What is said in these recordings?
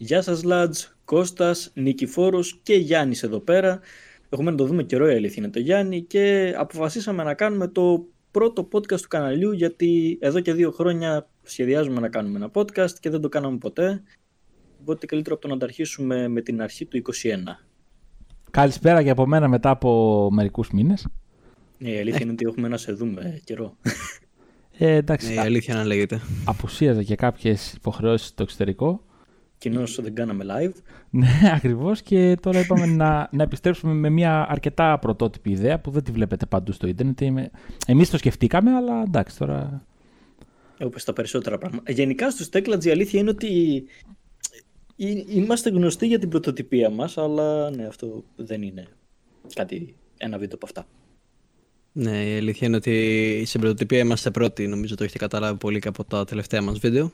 Γεια σας Λάτζ, Κώστας, Νικηφόρος και Γιάννης εδώ πέρα. Έχουμε να το δούμε καιρό η αλήθεια είναι το Γιάννη και αποφασίσαμε να κάνουμε το πρώτο podcast του καναλιού γιατί εδώ και δύο χρόνια σχεδιάζουμε να κάνουμε ένα podcast και δεν το κάναμε ποτέ. Οπότε καλύτερο από το να τα αρχίσουμε με την αρχή του 2021. Καλησπέρα και από μένα μετά από μερικούς μήνες. Ναι, η αλήθεια είναι ότι έχουμε να σε δούμε καιρό. Ε, εντάξει, Ναι, η αλήθεια να λέγεται. απουσίαζα και κάποιες υποχρεώσεις στο εξωτερικό. Κοινώ δεν κάναμε live. Ναι, ακριβώς. Και τώρα είπαμε να, να επιστρέψουμε με μια αρκετά πρωτότυπη ιδέα που δεν τη βλέπετε παντού στο Ιντερνετ. Εμείς το σκεφτήκαμε, αλλά εντάξει τώρα. Όπως τα περισσότερα πράγματα. Γενικά στους Techlands η αλήθεια είναι ότι ε, είμαστε γνωστοί για την πρωτοτυπία μας, αλλά ναι, αυτό δεν είναι κάτι, ένα βίντεο από αυτά. Ναι, η αλήθεια είναι ότι στην πρωτοτυπία είμαστε πρώτοι. Νομίζω το έχετε καταλάβει πολύ και από τα τελευταία μας βίντεο.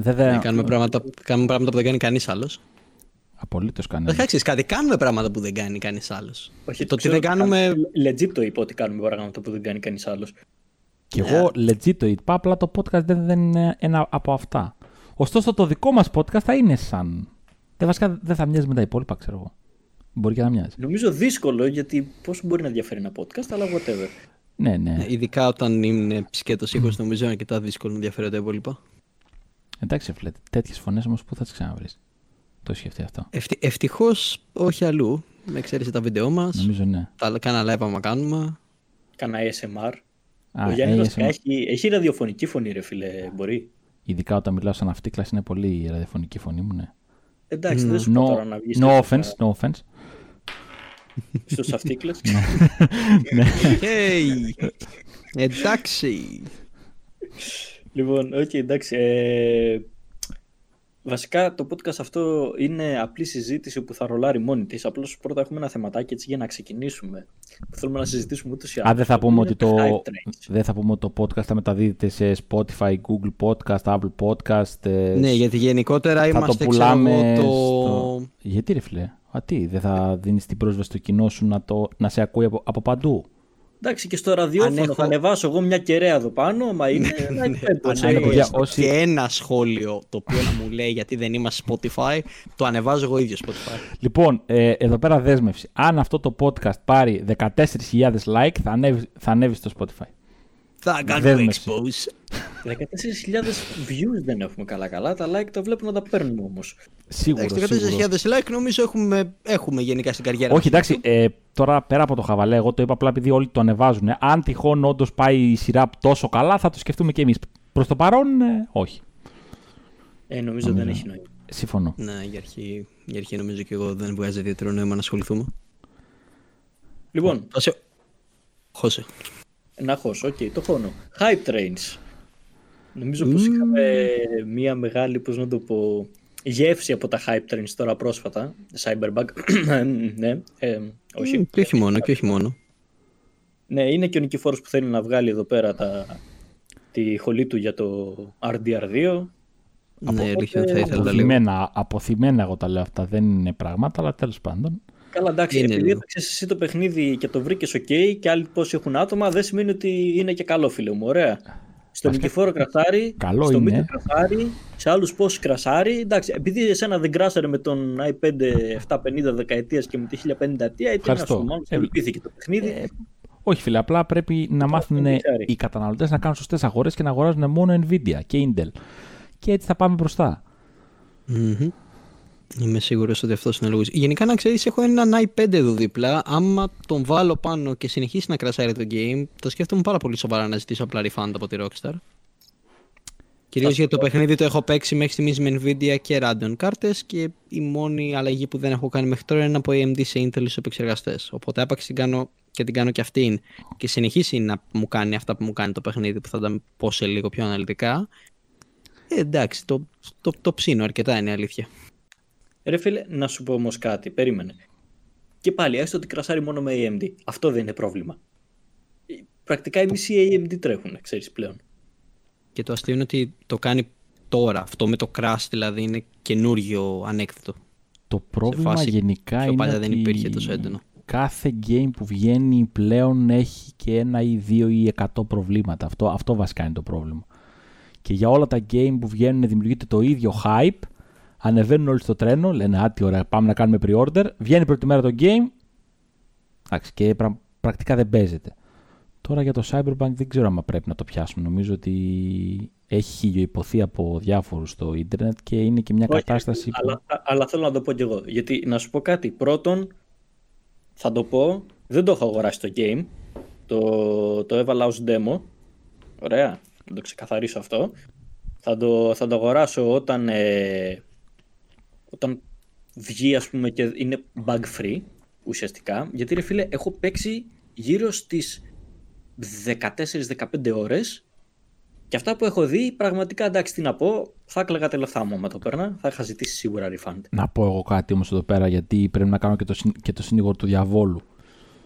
Βέβαια. Ναι, κάνουμε, πράγματα, κάνουμε πράγματα που δεν κάνει κανείς άλλος. Απολύτως κανένα. Βασικά ξέρεις κάτι, κάνουμε πράγματα που δεν κάνει κανείς άλλος. Όχι, το ότι ξέρω, δεν κάνουμε... Legit το είπα ότι κάνουμε πράγματα που δεν κάνει κανείς άλλος. Και εγώ legit το είπα, απλά το podcast δεν, δεν είναι ένα από αυτά. Ωστόσο, το δικό μας podcast θα είναι σαν. Δεν, βασικά δεν θα μοιάζει με τα υπόλοιπα, ξέρω εγώ. Μπορεί και να μοιάζει. Νομίζω δύσκολο γιατί πώς μπορεί να διαφέρει ένα podcast, αλλά whatever. Ναι, ναι. Ειδικά όταν είναι σκέτος ήχος, νομίζω είναι αρκετά δύσκολο να διαφέρει τα υπόλοιπα. Εντάξει, φλετ. Τέτοιες φωνές όμως που θα τις ξαναβρεις. Το έχει σκεφτεί αυτό. Ευτυ... Ευτυχώς όχι αλλού. Με εξαίρεση τα βίντεο μας. Νομίζω ναι. Τα κάνα live άμα κάνουμε. Κάνα ASMR. Α, Ο Γιάννης ASMR. βασικά έχει, έχει ραδιοφωνική φωνή ρε φίλε, μπορεί. Ειδικά όταν μιλάω σαν αυτίκλα είναι πολύ η ραδιοφωνική φωνή μου, ναι. Εντάξει, δεν σου πω No, τώρα να βγεις no τέτοια offense, no offense. στους αυτίκλες. ναι. Hey! Εντάξει. Λοιπόν, οκ, εντάξει. Ε, βασικά το podcast αυτό είναι απλή συζήτηση που θα ρολάρει μόνη της. Απλώς πρώτα έχουμε ένα θεματάκι έτσι για να ξεκινήσουμε. Που θέλουμε να συζητήσουμε ούτως ή Α, δεν θα άλλως. πούμε Είναι ότι το, hype trains. δεν θα πούμε ότι το podcast θα μεταδίδεται σε Spotify, Google Podcast, Apple Podcast. ε, Ναι, γιατί γενικότερα θα είμαστε το ξέρω πουλάμε εγώ, το... στο... Γιατί ρε φίλε, α, τι, δεν θα δίνεις την πρόσβαση στο κοινό σου να, το, να σε ακούει από, από παντού. Εντάξει, και στο ραδιόφωνο Αν έχω- θα ανεβάσω εγώ μια κεραία εδώ πάνω, μα είναι ένα Ναι, iPad, αν ε, είναι, παιδιά, έχω όσοι- και ένα σχόλιο το οποίο να μου λέει γιατί δεν είμαστε Spotify, το ανεβάζω εγώ ίδιο Spotify. Λοιπόν, ε, εδώ πέρα δέσμευση. Αν αυτό το podcast πάρει 14.000 like, θα ανέβει, θα ανέβει στο Spotify. Θα κάνω Δέσμευση. expose. 14.000 views δεν έχουμε καλά-καλά. Τα like τα βλέπουν να τα παίρνουμε όμως. Σίγουρος. Εντάξει, σίγουρος. 14.000 like νομίζω έχουμε, έχουμε γενικά στην καριέρα Όχι, μας. εντάξει, ε, τώρα πέρα από το χαβαλέ, εγώ το είπα απλά επειδή όλοι το ανεβάζουν. Ε, Αν τυχόν όντως πάει η σειρά τόσο καλά, θα το σκεφτούμε κι εμείς. Προς το παρόν, ε, όχι. Ε, νομίζω δεν έχει νόημα. Συμφωνώ. Ναι, για αρχή, για αρχή νομίζω και εγώ δεν βγάζει ιδιαίτερο νόημα να ασχοληθούμε. Λοιπόν, Χώσε. Χώσε. να χώσω, οκ, το χώνω. Hype trains. Νομίζω πως είχαμε μία μεγάλη, πώς να το πω, γεύση από τα hype trains τώρα πρόσφατα. Cyberbug. ναι, ε, όχι. Μ, Και όχι μόνο, και όχι μόνο. Ναι, είναι και ο Νικηφόρος που θέλει να βγάλει εδώ πέρα τα, τη χολή του για το RDR2. Ναι, η αλήθεια είναι ότι θα ήθελα λίγο. Απωθημένα, απωθημένα εγώ τα λέω αυτά. Δεν είναι πράγματα, αλλά τέλος πάντων. Καλά, εντάξει, Είναι επειδή λίγο. έπαιξες εσύ το παιχνίδι και το βρήκες OK και άλλοι πόσοι έχουν άτομα, δεν σημαίνει ότι είναι και καλό, φίλε μου. Ωραία. Στο Βασικά, Νικηφόρο κρασάρι, καλό στο είναι. Μίκο κρασάρι, σε άλλους πόσοι κρασάρι. Εντάξει, επειδή εσένα δεν κράσαρε με τον i5 750 δεκαετίας και με τη 1050 ετία, ήταν ένας Ευχαριστώ. σου μάλλον Ε, λυπήθηκε το παιχνίδι. Ε, όχι, φίλε, απλά πρέπει να μάθουν είναι οι καταναλωτές να κάνουν σωστές αγορές και να αγοράζουν μόνο Nvidia και Intel. Και έτσι θα πάμε μπροστά. Μμμ. Είμαι σίγουρος ότι αυτός είναι ο λόγος. Γενικά, να ξέρεις, έχω έναν i5 εδώ δίπλα. Άμα τον βάλω πάνω και συνεχίσει να κρασάρει το game, το σκέφτομαι πάρα πολύ σοβαρά να ζητήσω απλά refund από τη Rockstar. Κυρίως γιατί το παιχνίδι το έχω παίξει μέχρι στιγμής με Nvidia και Radeon κάρτε και η μόνη αλλαγή που δεν έχω κάνει μέχρι τώρα είναι από AMD σε Intel στους επεξεργαστές. Οπότε άπαξ την κάνω και την κάνω και αυτήν και συνεχίσει να μου κάνει αυτά που μου κάνει το παιχνίδι που θα τα πω σε λίγο πιο αναλυτικά. Ε, εντάξει, το, το, το ψήνω αρκετά είναι η αλήθεια. Ρε φίλε, να σου πω όμως κάτι, περίμενε. Και πάλι, έστω ότι κρασάρει μόνο με AMD. Αυτό δεν είναι πρόβλημα. Ε, Πρακτικά οι μισοί AMD τρέχουν, ξέρεις πλέον. Και το αστείο είναι ότι το κάνει τώρα. Αυτό με το crash δηλαδή είναι καινούριο ανέκδοτο. Το πρόβλημα φάση γενικά πιο είναι παλιά ότι δεν υπήρχε τόσο έντονο. κάθε game που βγαίνει πλέον έχει και ένα ή δύο ή εκατό προβλήματα. Αυτό, αυτό βασικά είναι το πρόβλημα. Και για όλα τα game που βγαίνουν δημιουργείται το ίδιο hype, Ανεβαίνουν όλοι στο τρένο, λένε Α, τι ωραία, πάμε να κάνουμε pre-order. Βγαίνει πρώτη μέρα το game. Εντάξει, και πρα- πρακτικά δεν παίζεται. Τώρα για το Cyberpunk δεν ξέρω αν πρέπει να το πιάσουμε. Νομίζω ότι έχει χιλιοϊπωθεί από διάφορους στο ίντερνετ και είναι και μια Όχι, κατάσταση. που- Αλλά, α- αλλά θέλω να το πω κι εγώ. Γιατί να σου πω κάτι. Πρώτον, θα το πω, δεν το έχω αγοράσει το game. Το, το έβαλα ως demo. Ωραία. Να το ξεκαθαρίσω αυτό. Θα το, θα το αγοράσω όταν, ε, όταν βγει ας πούμε και είναι bug free ουσιαστικά. Γιατί ρε φίλε έχω παίξει γύρω στις 14-15 ώρες και αυτά που έχω δει, πραγματικά εντάξει τι να πω, θα έκλεγα τα λεφτά μου με το παίρνα, θα είχα ζητήσει σίγουρα refund. Να πω εγώ κάτι όμως εδώ πέρα, γιατί πρέπει να κάνω και το, συν- και το συνήγορο του διαβόλου.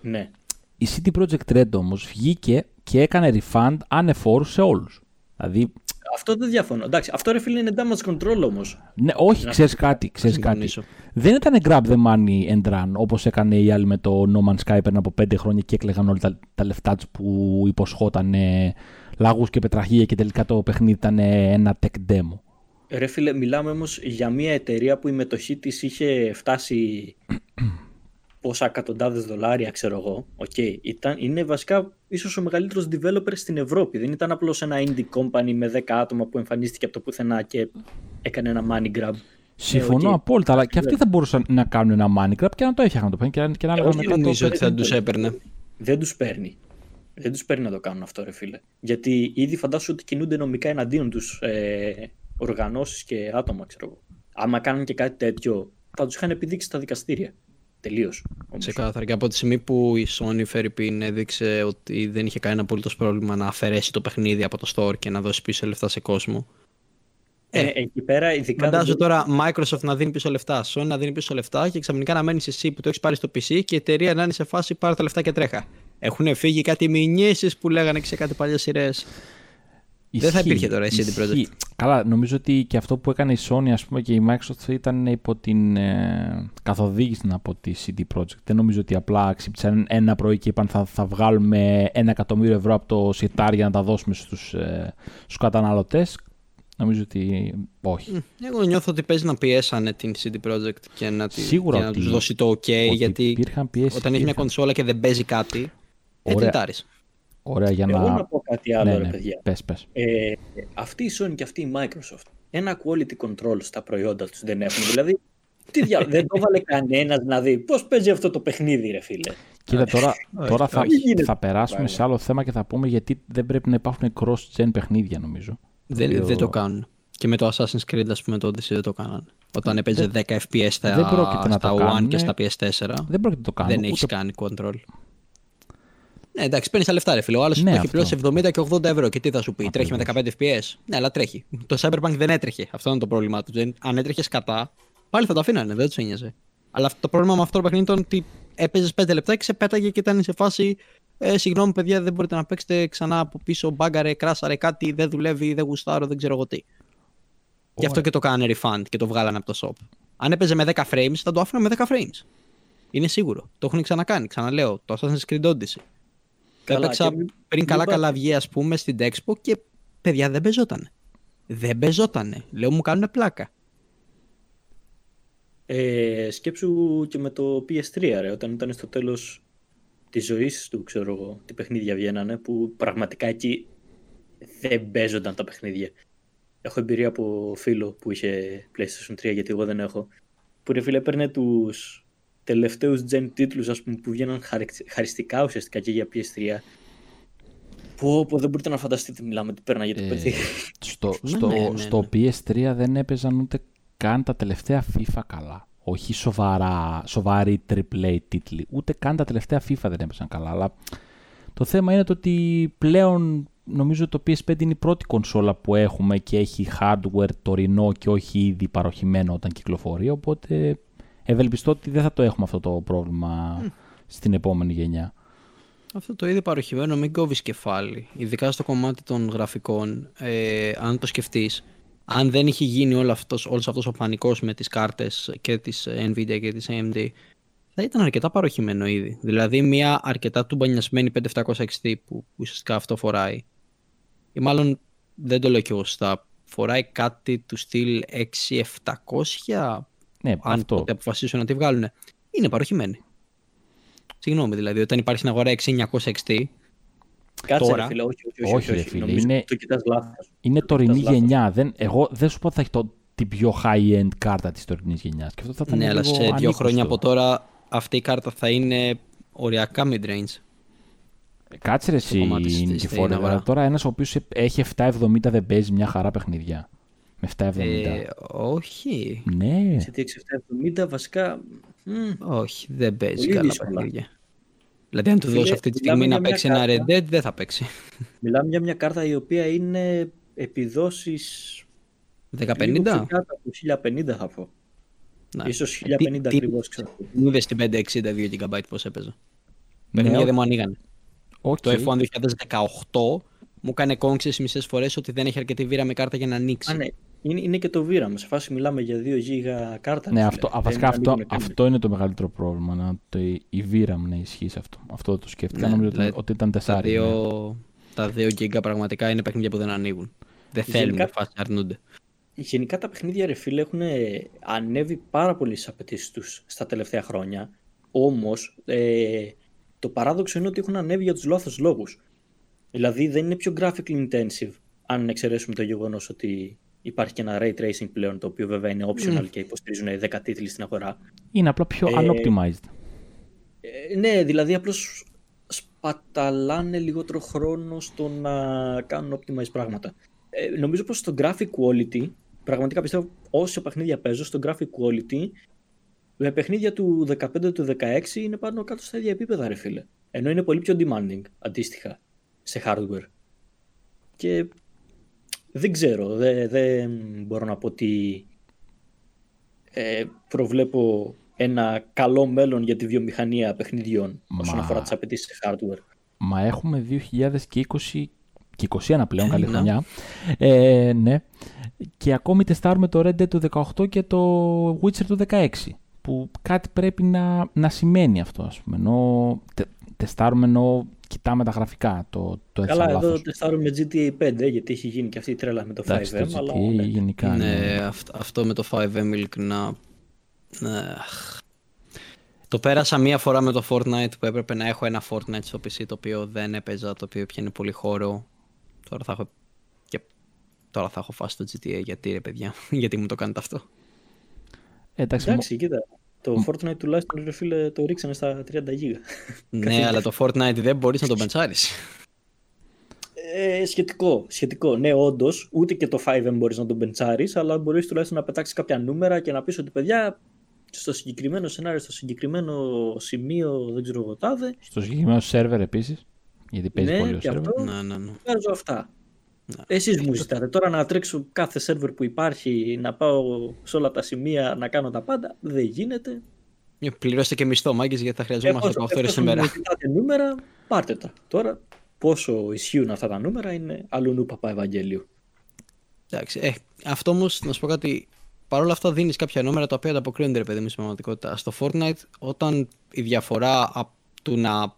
Ναι. Η CD Projekt Red όμως βγήκε και έκανε refund ανεφόρου σε όλους. Δηλαδή, Αυτό δεν διαφωνώ. Εντάξει, αυτό ρε φίλε είναι damage control όμως. ναι, όχι, ξέρεις κάτι, ξέρεις κάτι. συμφωνήσω. Δεν ήταν grab the money and run όπως έκανε οι άλλοι με το No Man's Sky πριν από 5 χρόνια και έκλεγαν όλα τα, τα λεφτά τους που υποσχόταν λαγούς και πετραχία και τελικά το παιχνίδι ήταν ένα tech demo. Ρε φίλε, μιλάμε όμως για μια εταιρεία που η μετοχή της είχε φτάσει πόσα εκατοντάδες δολάρια, ξέρω εγώ. Οκ, ήταν, είναι βασικά ίσως ο μεγαλύτερος developer στην Ευρώπη. Δεν ήταν απλώς ένα indie company με 10 άτομα που εμφανίστηκε από το πουθενά και έκανε ένα money grab. Συμφωνώ οκ. απόλυτα, αλλά και αυτοί θα μπορούσαν να κάνουν ένα money grab και να το έφτιαχναν το παιχνίδι και να, και να Ε, έλεγαν όχι, μετά το. Νομίζω ότι θα του έπαιρνε. Δεν τους παίρνει. Δεν τους παίρνει να το κάνουν αυτό, ρε φίλε. Γιατί ήδη φαντάσου ότι κινούνται νομικά εναντίον τους ε, οργανώσεις και άτομα, ξέρω εγώ. Άμα κάνουν και κάτι τέτοιο, θα τους είχαν επιδείξει στα δικαστήρια. Τελείως. Ξεκάθαρα. Και από τη στιγμή που η Sony Φερρυπίν έδειξε ότι δεν είχε κανένα απολύτως πρόβλημα να αφαιρέσει το παιχνίδι από το store και να δώσει πίσω λεφτά σε κόσμο. Ε, εκεί πέρα, ειδικά. Φαντάζομαι δεν- τώρα Microsoft να δίνει πίσω λεφτά, Sony να δίνει πίσω λεφτά και ξαφνικά να μένει εσύ που το έχεις πάρει στο PC και η εταιρεία να είναι σε φάση πάρε τα λεφτά και τρέχα. Έχουν φύγει κάτι μηνύσεις που λέγανε και σε κάτι παλιές σειρές. Δεν θα Ισχύει, υπήρχε τώρα η CD ισχύει. Projekt. Καλά, νομίζω ότι και αυτό που έκανε η Sony ας πούμε, και η Microsoft ήταν υπό την ε, καθοδήγηση από τη CD Projekt. Δεν νομίζω ότι απλά ξύπνησαν ένα πρωί και είπαν θα, θα βγάλουμε ένα εκατομμύριο ευρώ από το σιτάρ για να τα δώσουμε στους, ε, στους καταναλωτές. Νομίζω ότι όχι. Εγώ νιώθω ότι παίζει να πιέσανε την CD Projekt και να, τη, Σίγουρα και να ότι- τους δώσει το OK ότι γιατί υπήρχαν πιέσεις, όταν έχει μια υπήρχαν. κονσόλα και δεν παίζει κάτι, ε, Ωραία. Τεντάρεις. Ωραία για Εγώ να... να πω κάτι άλλο, ναι, ρε ναι, παιδιά. πες, πες. Ε, αυτή η Sony και αυτή η Microsoft ένα quality control στα προϊόντα τους δεν έχουν. Δηλαδή, τι δια... δεν το βάλε κανένας να δει πώς παίζει αυτό το παιχνίδι, ρε φίλε. Κοίτα, τώρα, όχι, τώρα θα, όχι. γίνεται θα περάσουμε πράγμα. σε άλλο θέμα και θα πούμε γιατί δεν πρέπει να υπάρχουν cross-gen παιχνίδια νομίζω. Δεν, οποίο- δεν το κάνουν. Και με το Assassin's Creed, ας πούμε, το Odyssey δεν το κάνανε. Όταν έπαιζε 10 FPS στα, δεν πρόκειται να στα το One κάνουνε. και στα PS4, Δεν πρόκειται να το κάνουν. δεν έχει ούτε- κάνει control. Ναι, εντάξει, παίρνεις τα λεφτά, ρε φίλε. Ο άλλος Ναι, το έχει αυτό. πληρώσει 70 και 80 ευρώ. Και τι θα σου πει, τρέχει με Ακριβώς. 15 FPS. Ναι, αλλά τρέχει. Το Cyberpunk δεν έτρεχε. Αυτό είναι το πρόβλημά του. Δεν- Αν έτρεχες κατά, πάλι θα το αφήνανε, δεν τους ένοιαζε. Αλλά αυτό- το πρόβλημα με αυτό το παιχνίδι ήταν ότι έπαιζες 5 λεπτά και σε πέταγε και ήταν σε φάση. Ε, συγγνώμη, παιδιά, δεν μπορείτε να παίξετε ξανά από πίσω. Μπάγκαρε, κράσαρε κάτι, δεν δουλεύει, δεν γουστάρω, δεν ξέρω εγώ τι. Γι' αυτό και το κάνανε refund και το βγάλανε από το shop. Αν έπαιζε με 10 frames, θα το άφηνα με 10 frames. Είναι σίγουρο. Το έχουν ξανακάνει. Ξαναλέω. Το Assassin's Creed Odyssey. Το Καλά, έπαιξα και μην- πριν μην καλά-καλά πα- βγει, ας πούμε, στην Expo και παιδιά δεν παίζότανε. Δεν παίζότανε. Λέω μου κάνουν πλάκα. Ε, σκέψου και με το PS3, ρε, όταν ήταν στο τέλος της ζωής του, ξέρω εγώ, τι παιχνίδια βγαίνανε, που πραγματικά εκεί δεν παίζονταν τα παιχνίδια. Έχω εμπειρία από φίλο που είχε PlayStation 3, γιατί εγώ δεν έχω, που ρε φίλε έπαιρνε τους τελευταίους gen τίτλους, ας πούμε, που βγαίναν χαρικ- χαριστικά ουσιαστικά και για PS3, Πω, πω, δεν μπορείτε να φανταστείτε τι μιλάμε, τι πέρναγε το Ε, παιδί. στο, Ναι, στο, ναι, ναι, στο PS3 δεν έπαιζαν ούτε καν τα τελευταία FIFA καλά. Όχι σοβαρά, σοβαροί AAA τίτλοι. Ούτε καν τα τελευταία FIFA δεν έπαιζαν καλά. Αλλά το θέμα είναι το ότι πλέον νομίζω το PS5 είναι η πρώτη κονσόλα που έχουμε και έχει hardware τωρινό και όχι ήδη παροχημένο όταν κυκλοφορεί. Οπότε ευελπιστώ ότι δεν θα το έχουμε αυτό το πρόβλημα στην επόμενη γενιά. Αυτό το ήδη παροχημένο μην κόβεις κεφάλι. Ειδικά στο κομμάτι των γραφικών. Ε, αν το σκεφτείς, αν δεν είχε γίνει όλο αυτός, όλος αυτός ο πανικός με τις κάρτες και της Nvidia και της AMD, θα ήταν αρκετά παροχημένο ήδη. Δηλαδή μια αρκετά τουμπανιασμένη 5700 XT που ουσιαστικά αυτό φοράει. Ή μάλλον δεν το λέω και εγώ σωστά. φοράει κάτι του στυλ 6700, Ναι, αν αυτό. ποτέ αποφασίσουν να τη βγάλουν, είναι παροχημένη. Συγγνώμη, δηλαδή, όταν υπάρχει στην αγορά 6900 XT, Κάτσε Τώρα. ρε φίλε, όχι, όχι, όχι, Όχι, όχι, ρε φίλε, νομίζω είναι- ότι το κοιτάς λάθος. Είναι Το τωρινή κοιτάς λάθος. γενιά. Δεν, εγώ δεν σου πω ότι θα έχει το, την πιο high-end κάρτα της τωρινής γενιάς. Και αυτό θα ήταν ναι, αλλά λίγο σε δύο ανήκουστο. χρόνια από τώρα αυτή η κάρτα θα είναι οριακά mid-range. Κάτσε ρε εσύ, κομμάτι στη- Νικηφόρε, στην αγορά. Τώρα ένας ο οποίος έχει 770 δεν παίζει μια χαρά παιχνίδια. Με 770. Ε, όχι, Ναι. Σε 6770 βασικά. μμ, όχι, δεν παίζει Πολύ καλά δύσκολα. παιχνίδια. Δηλαδή, αν του Φίλε, δώσω αυτή τη μιλάμε στιγμή να για μια παίξει ένα Red κάρτα. Dead, δεν θα παίξει. Μιλάμε για μια κάρτα η οποία είναι επιδόσεις 1050. λίγο πιο κάτω από 1050 θα πω. Ναι. Ίσως Τι- 1050 τι- ακριβώς ξέρω. Μου είδε την 562 GB πώς έπαιζε. Ναι, Παιχνίδια οκ. δεν μου ανοίγανε. Οκ. Το F1 2018 μου έκανε κόμξες μισές φορές ότι δεν έχει αρκετή βήρα με κάρτα για να ανοίξει. Α, ναι. Είναι, είναι και το VRAM. Σε φάση μιλάμε για 2 GB κάρτα. Ναι, ρε αυτό, φίλε. α, Δεν βασικά αυτό, ανοίγουνε καν. αυτό είναι το μεγαλύτερο πρόβλημα. Να, το, η VRAM να ισχύει σε αυτό. Αυτό το σκέφτηκα. Ναι, νομίζω ότι- δηλαδή, ότι ήταν Τα 4. δύο, τα δύο GB πραγματικά είναι παιχνίδια που δεν ανοίγουν. Δεν θέλουν, Γενικά- φάση αρνούνται. Γενικά τα παιχνίδια ρε φίλε έχουν ανέβει πάρα πολύ στις απαιτήσεις τους στα τελευταία χρόνια. Όμως ε, το παράδοξο είναι ότι έχουν ανέβει για τους λάθος λόγους. Δηλαδή δεν είναι πιο graphically intensive αν εξαιρέσουμε το γεγονός ότι υπάρχει και ένα ray tracing πλέον το οποίο βέβαια είναι optional και υποστηρίζουν 10 τίτλοι στην αγορά. Είναι απλά πιο Ε, unoptimized. Ε, ναι, δηλαδή απλώς σπαταλάνε λιγότερο χρόνο στο να κάνουν optimize πράγματα. Ε, νομίζω πως στο graphic quality, πραγματικά πιστεύω όσο παιχνίδια παίζω, στο graphic quality, με παιχνίδια του 15 του 16 είναι πάνω κάτω στα ίδια επίπεδα ρε φίλε. Ενώ είναι πολύ πιο demanding αντίστοιχα σε hardware. Και δεν ξέρω, δεν, δεν μπορώ να πω ότι ε, προβλέπω ένα καλό μέλλον για τη βιομηχανία παιχνιδιών όσον Μα- αφορά τις απαιτήσεις σε hardware. Μα έχουμε 2020 και 21 πλέον, καλή Ναι. χρονιά. Ε, ναι. Και ακόμη τεστάρουμε το Red Dead του 18 και το Witcher του 16. Που κάτι πρέπει να, να σημαίνει αυτό, ας πούμε. Ενώ τε, τεστάρουμε ενώ κοιτάμε τα γραφικά. Το, το έθεσα Καλά, εδώ λάθος. τεστάρουμε GTA 5 γιατί έχει γίνει και αυτή η τρέλα με το 5M. Εντάξει, το αλλά, GTA ναι. γενικά. Ναι, ναι. αυτό, αυτό με το 5M ειλικρινά. ναι, αχ. Το πέρασα μία φορά με το Fortnite που έπρεπε να έχω ένα Fortnite στο PC το οποίο δεν έπαιζα, το οποίο πιάνει πολύ χώρο. Τώρα θα έχω, και τώρα θα έχω φάσει το GTA γιατί ρε παιδιά, γιατί μου το κάνετε αυτό. Ε, εντάξει, Εντάξει, κοίτα. Το Fortnite τουλάχιστον ρε φίλε το ρίξανε στα 30 γίγα. ναι, αλλά το Fortnite δεν μπορείς να το μπεντσάρεις. Ε, σχετικό, σχετικό. Ναι, όντως, ούτε και το 5M μπορείς να τον μπεντσάρεις, αλλά μπορείς τουλάχιστον να πετάξεις κάποια νούμερα και να πεις ότι παιδιά, στο συγκεκριμένο σενάριο, στο συγκεκριμένο σημείο, δεν ξέρω εγώ τάδε, στο συγκεκριμένο σερβερ επίσης. Γιατί παίζει ναι, πολύ ο και σερβερ. αυτό ναι, ναι, ναι. βγάζω αυτά. Ναι. Εσείς μου ζητάτε τώρα να τρέξω κάθε σερβερ που υπάρχει, να πάω σε όλα τα σημεία, να κάνω τα πάντα. Δεν γίνεται. Ε, Πληρώστε και μισθό, μάγκες, γιατί θα χρειαζόμαστε 8 ώρες εφόσον ημέρα. μου ζητάτε νούμερα, πάρτε τα. Τώρα, πόσο ισχύουν αυτά τα νούμερα είναι αλλού νου παπά Ευαγγέλιο. Εντάξει, ε, αυτό όμως, να σου πω κάτι. Παρ' όλα αυτά, δίνεις κάποια νούμερα τα οποία ανταποκρίνονται, ρε παιδί μου, στην πραγματικότητα. Στο Fortnite, όταν η διαφορά απ' του να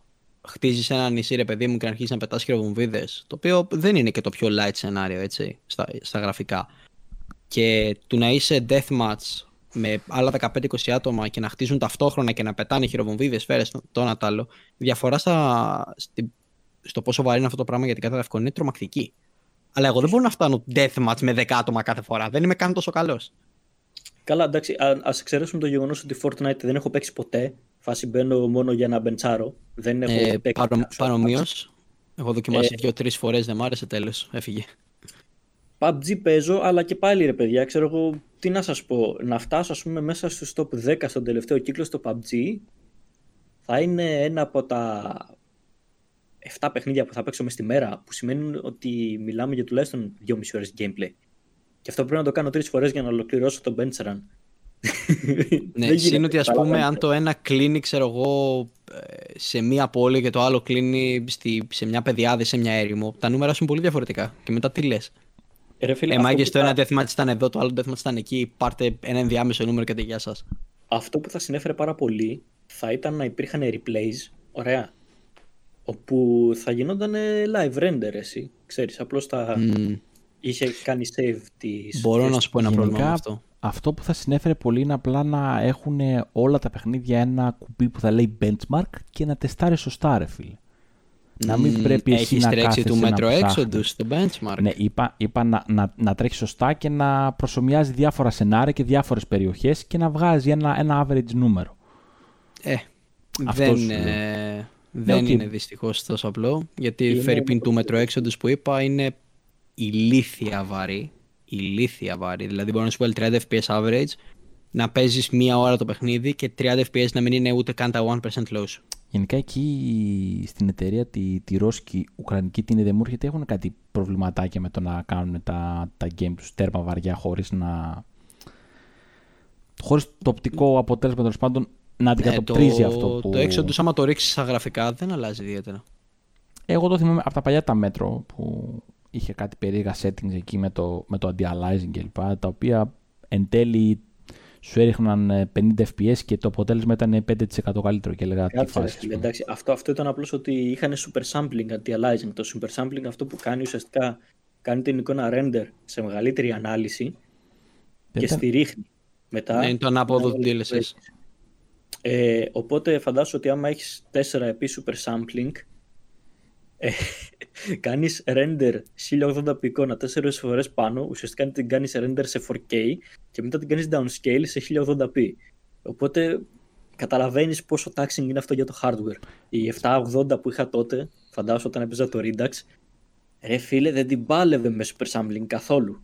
χτίζεις ένα νησί, ρε παιδί μου, και να αρχίσει να πετάς χειροβομβίδες, το οποίο δεν είναι και το πιο light σενάριο, έτσι, στα, στα γραφικά, και του να είσαι deathmatch με άλλα 15-20 άτομα και να χτίζουν ταυτόχρονα και να πετάνε χειροβομβίδες, σφαίρε, το ένα τ' άλλο, η διαφορά στα, στη- στο πόσο βαρύ είναι αυτό το πράγμα για την κάθε δεύτερη είναι τρομακτική. Αλλά εγώ δεν μπορώ να φτάνω deathmatch με 10 άτομα κάθε φορά. Δεν είμαι καν τόσο καλός. Καλά, εντάξει, α ας εξαιρέσουμε το γεγονός ότι Fortnite δεν έχω παίξει ποτέ. Φάση μπαίνω μόνο για να μπεντσάρω. Δεν έχω Ε, παίξει. παρο, κάποιο Παρομοίως, match. έχω δοκιμάσει Ε, δύο-τρεις φορές, δεν μ' άρεσε τέλος. Έφυγε. PUBG παίζω, αλλά και πάλι ρε παιδιά, ξέρω εγώ τι να σας πω. Να φτάσω ας πούμε μέσα στους top 10 στον τελευταίο κύκλο στο PUBG θα είναι ένα από τα 7 παιχνίδια που θα παίξω μες στη μέρα, που σημαίνει ότι μιλάμε για τουλάχιστον 2,5 ώρες gameplay. Και αυτό πρέπει να το κάνω τρεις φορές για να ολοκληρώσω το bench run. Ναι, Δεν συν γίνεται, ότι ας πούμε, καταλαβαίνετε. αν το ένα κλείνει, ξέρω εγώ, ε, σε μία πόλη και το άλλο κλείνει στη, σε μια πεδιάδα ή σε μια έρημο, τα νούμερα σου είναι πολύ διαφορετικά. Και μετά τι λες; Ε, ρε φίλε, Ε, αυτό μάγκες, που το θα- ένα deathmatch ήταν εδώ, το άλλο deathmatch ήταν εκεί. Πάρτε ένα ενδιάμεσο νούμερο και γεια σας. Αυτό που θα συνέφερε πάρα πολύ θα ήταν να υπήρχαν replays, ωραία, όπου θα γινόταν live render εσύ, ξέρεις, απλώς θα, είχε κάνει save τις... Μπορώ να σου πω ένα Γενικά, πρόβλημα με αυτό. Αυτό που θα συνέφερε πολύ είναι απλά να έχουν όλα τα παιχνίδια ένα κουμπί που θα λέει benchmark και να τεστάρει σωστά, ρε φίλε. Να μην Μμμ, πρέπει εσύ έχεις να τρέξει κάθεσαι του να Metro ψάχνεις. Exodus στο benchmark. Ναι, είπα, είπα να, να, να τρέχει σωστά και να προσομοιάζει διάφορα σενάρια και διάφορες περιοχές και να βγάζει ένα, ένα average νούμερο. Ε, Αυτός δεν, σου ε, δεν οκ. είναι δυστυχώς τόσο απλό. Γιατί Είναι η φερ' ειπείν του όπως Metro Exodus που είπα είναι ηλίθια βαρύ. Ηλίθια βαρύ. Δηλαδή μπορεί να σου βάλει 30 FPS average, να παίζεις μία ώρα το παιχνίδι και 30 FPS να μην είναι ούτε καν τα 1% low σου. Γενικά εκεί στην εταιρεία, τη, τη Ρώσικη Ουκρανική την Ιδεμούρ, γιατί έχουν κάτι προβληματάκια με το να κάνουν τα, τα game τους τέρμα βαριά χωρίς να... Χωρίς το οπτικό αποτέλεσμα τέλος πάντων να αντικατοπτρίζει Ε, το, αυτό που... Το Exodus άμα το ρίξεις στα γραφικά δεν αλλάζει ιδιαίτερα. Εγώ το θυμάμαι από τα παλιά τα μέτρο που είχε κάτι περίεργα settings εκεί με το, με το anti-aliasing κλπ. Τα οποία εν τέλει σου έριχναν ε, 50 FPS και το αποτέλεσμα ήταν 5% καλύτερο και έλεγα τι Κάτσε, ρε φάση. φίλε, εντάξει. Αυτό, αυτό ήταν απλώς ότι είχαν super sampling anti-aliasing. Το super sampling αυτό που κάνει ουσιαστικά κάνει την εικόνα render σε μεγαλύτερη ανάλυση Δεν και ήταν- στη ρίχνει. Μετά, Ναι, είναι το ανάποδο του Μεγάλη DLSS. Ε, οπότε φαντάσου ότι άμα έχεις 4 επί super sampling ε, κάνεις render 1080p εικόνα 4 φορές πάνω ουσιαστικά την κάνεις render σε 4K και μετά την κάνεις downscale σε 1080p οπότε καταλαβαίνεις πόσο taxing είναι αυτό για το hardware. Η 780 που είχα τότε φαντάσου όταν έπαιζα το Redux ρε φίλε δεν την πάλευε με super sampling καθόλου.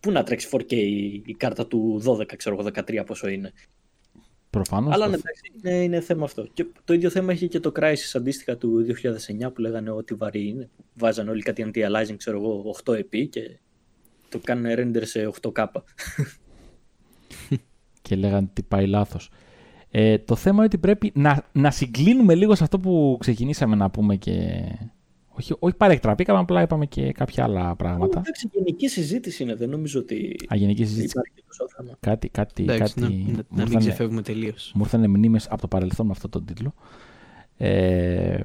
Πού να τρέξει 4K η, η κάρτα του 12, ξέρω εγώ, 13 πόσο είναι. Προφανώς Αλλά το- ναι, εντάξει, είναι, είναι θέμα αυτό. Και το ίδιο θέμα είχε και το Crysis αντίστοιχα του 2009 που λέγανε ότι βαρύ είναι. Βάζανε όλοι κάτι anti-aliasing, ξέρω εγώ, 8 επί και το κάνουν render σε 8K. και λέγανε τι πάει λάθος. Ε, το θέμα είναι ότι πρέπει να, να συγκλίνουμε λίγο σε αυτό που ξεκινήσαμε να πούμε και... Όχι, όχι παρεκτραπήκαμε, απλά είπαμε και κάποια άλλα πράγματα. Εντάξει, γενική συζήτηση είναι, δεν νομίζω ότι Αγενική συζήτηση. υπάρχει τόσο θέμα. Κάτι, κάτι, Εντάξει, κάτι... να, να, μου να μην ήρθανε- ξεφεύγουμε τελείως. Μου ήρθαν μνήμες από το παρελθόν με αυτόν τον τίτλο. Ε,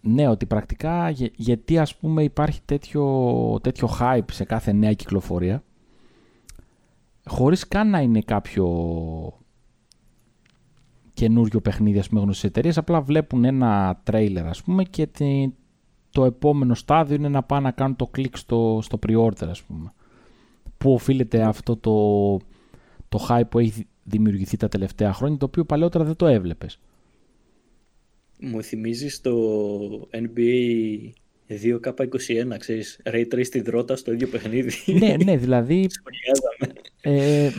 ναι, ότι πρακτικά γε- γιατί ας πούμε υπάρχει τέτοιο, τέτοιο hype σε κάθε νέα κυκλοφορία χωρίς καν να είναι κάποιο καινούριο παιχνίδι ας πούμε γνωστές εταιρείες απλά βλέπουν ένα τρέιλερ ας πούμε και τη- το επόμενο στάδιο είναι να πάνε να κάνουν το κλικ στο, στο pre-order ας πούμε που οφείλεται αυτό το, το hype που έχει δημιουργηθεί τα τελευταία χρόνια το οποίο παλαιότερα δεν το έβλεπες Μου θυμίζεις το NBA 2K21, ξέρεις, Ray Trace τη δρότα στο ίδιο παιχνίδι. ναι, ναι, δηλαδή Σχολιάζαμε. ε,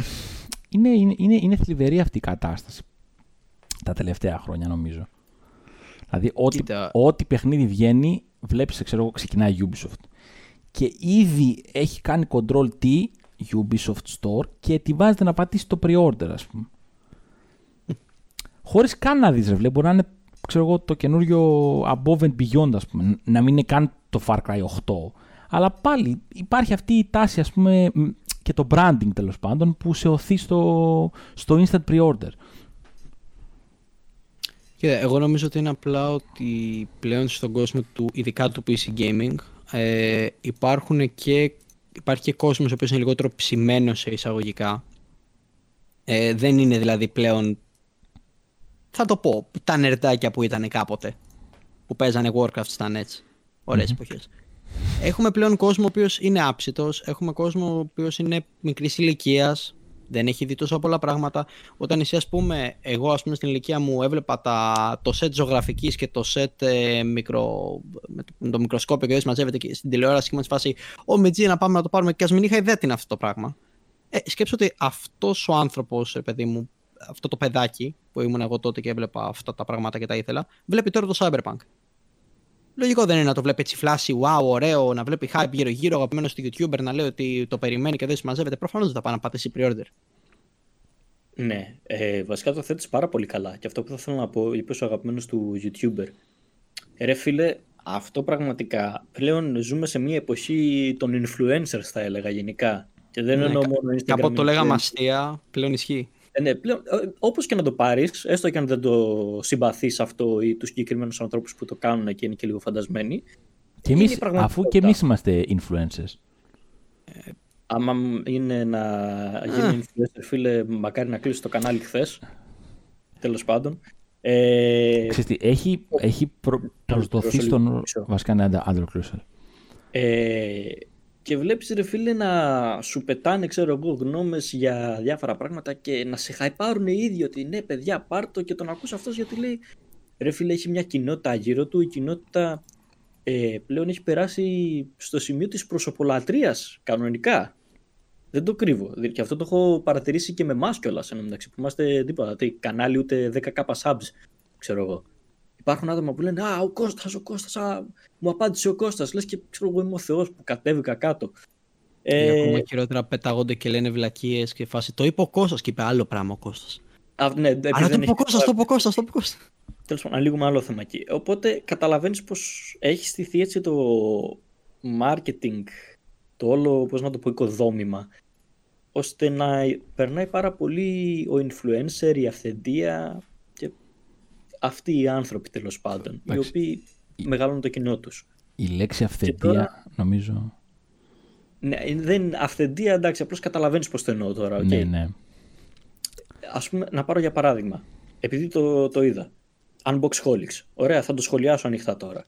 είναι, είναι, είναι, είναι θλιβερή αυτή η κατάσταση τα τελευταία χρόνια νομίζω. Δηλαδή ό,τι, Κοίτα. ό,τι παιχνίδι βγαίνει βλέπεις, ξέρω εγώ, ξεκινάει η Ubisoft. Και ήδη έχει κάνει control T Ubisoft Store και ετοιμάζεται να πατήσει το pre-order ας πούμε. Χωρίς καν να δεις ρε βλέπει, μπορεί να είναι ξέρω εγώ, το καινούριο Above and Beyond ας πούμε, να μην είναι καν το Far Cry 8. Αλλά πάλι υπάρχει αυτή η τάση ας πούμε μ, και το branding τέλος πάντων που σε οθεί στο, στο instant pre-order. Κοίτα, εγώ νομίζω ότι είναι απλά ότι πλέον στον κόσμο του, ειδικά του PC gaming, ε, υπάρχουν και, υπάρχει και κόσμος ο οποίος είναι λιγότερο ψημένος σε εισαγωγικά. Ε, δεν είναι δηλαδή πλέον, θα το πω, τα νερτάκια που ήταν κάποτε, που παίζανε Warcraft στα nets. Ωραίες εποχές. Έχουμε πλέον κόσμο ο οποίος είναι άψητος, έχουμε κόσμο ο οποίος είναι μικρής ηλικίας, δεν έχει δει τόσο πολλά πράγματα. Όταν εσύ, ας πούμε, εγώ ας πούμε στην ηλικία μου έβλεπα τα, το set ζωγραφικής και το set ε, μικρο, με, το, με το μικροσκόπιο και δεν μαζεύεται και στην τηλεόραση και είμαστε φάση «Ω Μετζή να πάμε να το πάρουμε» και ας μην είχα ιδέα τι είναι αυτό το πράγμα. Ε, σκέψω ότι αυτός ο άνθρωπος, ρε παιδί μου, αυτό το παιδάκι που ήμουν εγώ τότε και έβλεπα αυτά τα πράγματα και τα ήθελα, βλέπει τώρα το Cyberpunk. Λογικό δεν είναι να το βλέπει έτσι φλάσι, wow, ωραίο, να βλέπει hype γύρω-γύρω, αγαπημένο στο YouTuber να λέει ότι το περιμένει και δεν συμμαζεύεται. Προφανώς δεν θα πάει να πατήσει pre-order. Ναι, ε, βασικά το θέτεις πάρα πολύ καλά. Και αυτό που θα θέλω να πω, είπες ο αγαπημένος του YouTuber. Ε, Ρε φίλε, αυτό πραγματικά πλέον ζούμε σε μια εποχή των influencers θα έλεγα γενικά. Και δεν Ναι, εννοώ κα- μόνο Instagram Κάποτε το λέγαμε influencers. αστεία, πλέον ισχύει. Ε, ναι, πλέον, ε, όπως και να το πάρεις, έστω και αν δεν το συμπαθείς αυτό ή τους συγκεκριμένους ανθρώπους που το κάνουν και είναι και λίγο φαντασμένοι, Και εμείς, αφού και εμείς είμαστε influencers. Άμα είναι να γίνει influencer, φίλε, μακάρι να κλείσει το κανάλι χθες. Τέλος πάντων. Ε, Ξέρετε, έχει, έχει προ, προσδοθεί στον... Βασικά είναι άντρο Ε, και βλέπεις ρε φίλε να σου πετάνε ξέρω εγώ γνώμες για διάφορα πράγματα και να σε χαϊπάρουν οι ίδιοι ότι ναι παιδιά πάρ' το και τον ακούς αυτός γιατί λέει ρε φίλε έχει μια κοινότητα γύρω του η κοινότητα ε, πλέον έχει περάσει στο σημείο της προσωπολατρίας κανονικά δεν το κρύβω. Και αυτό το έχω παρατηρήσει και με εμάς κιόλας. Εν μεταξύ που είμαστε τίποτα. Τι, κανάλι ούτε 10k subs, ξέρω εγώ. Υπάρχουν άτομα που λένε Α, ο Κώστας, ο Κώστας, μου απάντησε ο Κώστας. Λες και ξέρω εγώ είμαι ο Θεός που κατέβηκα κάτω. Ε, ακόμα χειρότερα πετάγονται και λένε βλακίες και φάση. Το είπε ο Κώστας και είπε άλλο πράγμα ο Κώστας. Ναι, Αλλά το είπε ο Κώστας, το είπε ο Κώστας, το είπε ο Κώστας. Τέλος πάντων, λίγο άλλο θέμα εκεί. Οπότε καταλαβαίνεις πως έχει στηθεί έτσι το marketing, το όλο, πώς να το πω, οικοδόμημα ώστε να περνάει πάρα πολύ ο influencer, η αυθεντία και αυτοί οι άνθρωποι τέλος πάντων, οι οποίοι μεγαλώνουν το κοινό τους. Η λέξη αυθεντία νομίζω... Ναι, δεν, αυθεντία εντάξει, απλώς καταλαβαίνεις πώς το εννοώ τώρα. Okay. Ναι, ναι. Ας πούμε, να πάρω για παράδειγμα, επειδή το, το είδα, Unboxholics. Ωραία, θα το σχολιάσω ανοιχτά τώρα.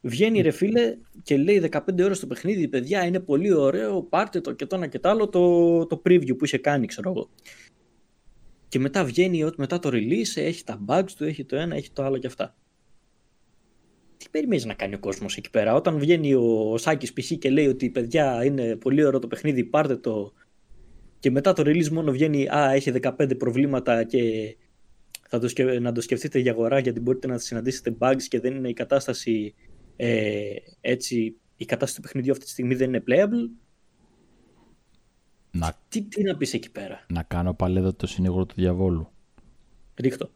Βγαίνει ρε φίλε και λέει 15 ώρες το παιχνίδι, παιδιά είναι πολύ ωραίο, πάρτε το και το ένα και το άλλο το, το preview που είχε κάνει ξέρω εγώ. Και μετά βγαίνει μετά το release, έχει τα bugs του, έχει το ένα, έχει το άλλο και αυτά. Τι περιμένεις να κάνει ο κόσμος εκεί πέρα, όταν βγαίνει ο Σάκης π.χ. και λέει ότι παιδιά είναι πολύ ωραίο το παιχνίδι, πάρτε το. Και μετά το release μόνο βγαίνει, Α, έχει 15 προβλήματα και θα το να το σκεφτείτε για αγορά γιατί μπορείτε να συναντήσετε bugs και δεν είναι η κατάσταση ε, έτσι η κατάσταση του παιχνιδιού αυτή τη στιγμή δεν είναι playable. Να... Τι, τι να πεις εκεί πέρα; Να κάνω πάλι εδώ το συνήγορο του διαβόλου. Ρίχτω.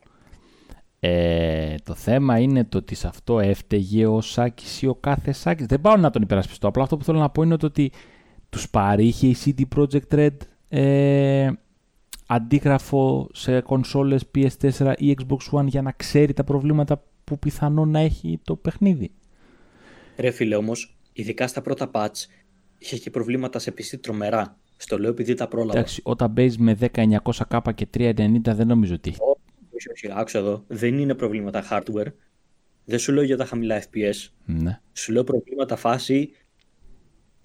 Ε, το θέμα είναι το ότι σε αυτό έφταιγε ο Σάκης ή ο κάθε Σάκης. Δεν πάω να τον υπερασπιστώ. Απλά αυτό που θέλω να πω είναι το ότι τους παρήχε η CD Projekt Red ε, αντίγραφο σε κονσόλες PS4 ή Xbox One για να ξέρει τα προβλήματα που πιθανόν να έχει το παιχνίδι. Ρε φίλε όμως, ειδικά στα πρώτα patch, είχε και προβλήματα σε PC τρομερά. Στο λέω επειδή τα πρόλαβα. Εντάξει, όταν παίζεις με 10900K και 390 δεν νομίζω ότι έχει. Όχι, όχι, άκουσα εδώ. Δεν είναι προβλήματα hardware. Δεν σου λέω για τα χαμηλά FPS. Ναι. Σου λέω προβλήματα φάση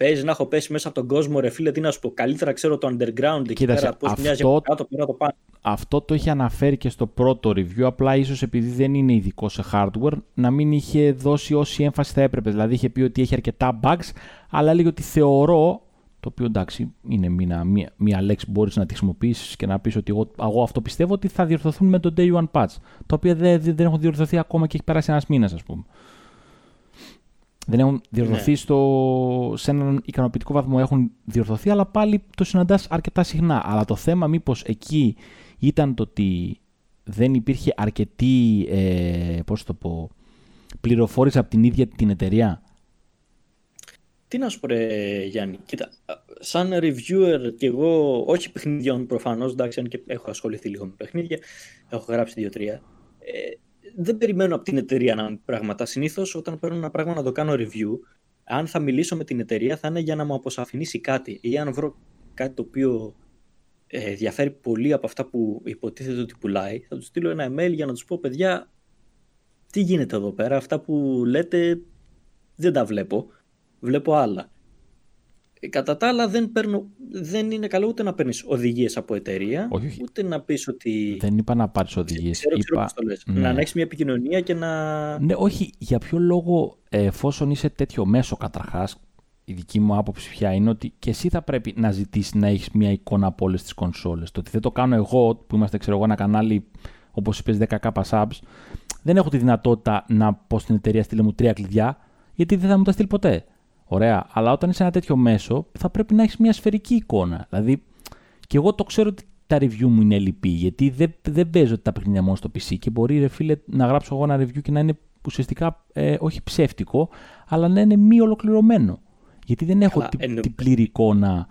Παίζει να έχω πέσει μέσα από τον κόσμο, ρε φίλε, τι να σου πω. Καλύτερα ξέρω το underground εκεί Κοίταξε, πέρα, πώς μοιάζει από κάτω πέρα το πάνω. Αυτό το είχε αναφέρει και στο πρώτο review, απλά ίσως επειδή δεν είναι ειδικό σε hardware, να μην είχε δώσει όση έμφαση θα έπρεπε. Δηλαδή είχε πει ότι έχει αρκετά bugs, αλλά έλεγε ότι θεωρώ, το οποίο εντάξει είναι μια, μια, μια λέξη που μπορείς να τη χρησιμοποιήσεις και να πεις ότι εγώ, εγώ, αυτό πιστεύω ότι θα διορθωθούν με το day one patch, τα οποία δεν, δεν έχουν διορθωθεί ακόμα και έχει περάσει ένας μήνας, ας πούμε δεν έχουν διορθωθεί ναι. στο, σε έναν ικανοποιητικό βαθμό. Έχουν διορθωθεί, αλλά πάλι το συναντάς αρκετά συχνά. Αλλά το θέμα μήπως εκεί ήταν το ότι δεν υπήρχε αρκετή ε, πώς το πω, πληροφόρηση από την ίδια την εταιρεία; Τι να σου πω, ρε, Γιάννη. Κοίτα, σαν reviewer και εγώ, όχι παιχνιδιών προφανώς, εντάξει, αν και έχω ασχοληθεί λίγο με παιχνίδια, έχω γράψει δύο-τρία. Ε, δεν περιμένω από την εταιρεία να πράγματα. Συνήθως όταν παίρνω ένα πράγμα να το κάνω review, αν θα μιλήσω με την εταιρεία θα είναι για να μου αποσαφηνίσει κάτι ή αν βρω κάτι το οποίο ε, διαφέρει πολύ από αυτά που υποτίθεται ότι πουλάει, θα του στείλω ένα email για να τους πω παιδιά τι γίνεται εδώ πέρα, αυτά που λέτε δεν τα βλέπω, βλέπω άλλα. Ε, κατά τα άλλα δεν, παίρνω, δεν είναι καλό ούτε να παίρνεις οδηγίες από εταιρεία, όχι, ούτε να πεις ότι. Δεν είπα να πάρεις οδηγίες. Ξέρω, είπα... το λες. Ναι. Να έχεις μια επικοινωνία και να. Ναι, όχι. Για ποιο λόγο, εφόσον είσαι τέτοιο μέσο καταρχάς, η δική μου άποψη πια είναι ότι και εσύ θα πρέπει να ζητήσεις να έχεις μια εικόνα από όλες τις κονσόλες. Το ότι δεν το κάνω εγώ, που είμαστε, ξέρω εγώ, ένα κανάλι όπως είπες 10k subs, δεν έχω τη δυνατότητα να πω στην εταιρεία στείλε μου τρία κλειδιά, γιατί δεν θα μου τα στείλει ποτέ. Ωραία. Αλλά όταν είσαι ένα τέτοιο μέσο, θα πρέπει να έχεις μια σφαιρική εικόνα. Δηλαδή, και εγώ το ξέρω ότι τα review μου είναι λυπή, γιατί δεν, δεν παίζω τα παιχνίδια μόνο στο PC και μπορεί, ρε φίλε, να γράψω εγώ ένα review και να είναι ουσιαστικά ε, όχι ψεύτικο, αλλά να είναι μη ολοκληρωμένο. Γιατί δεν έχω την, την πλήρη εικόνα.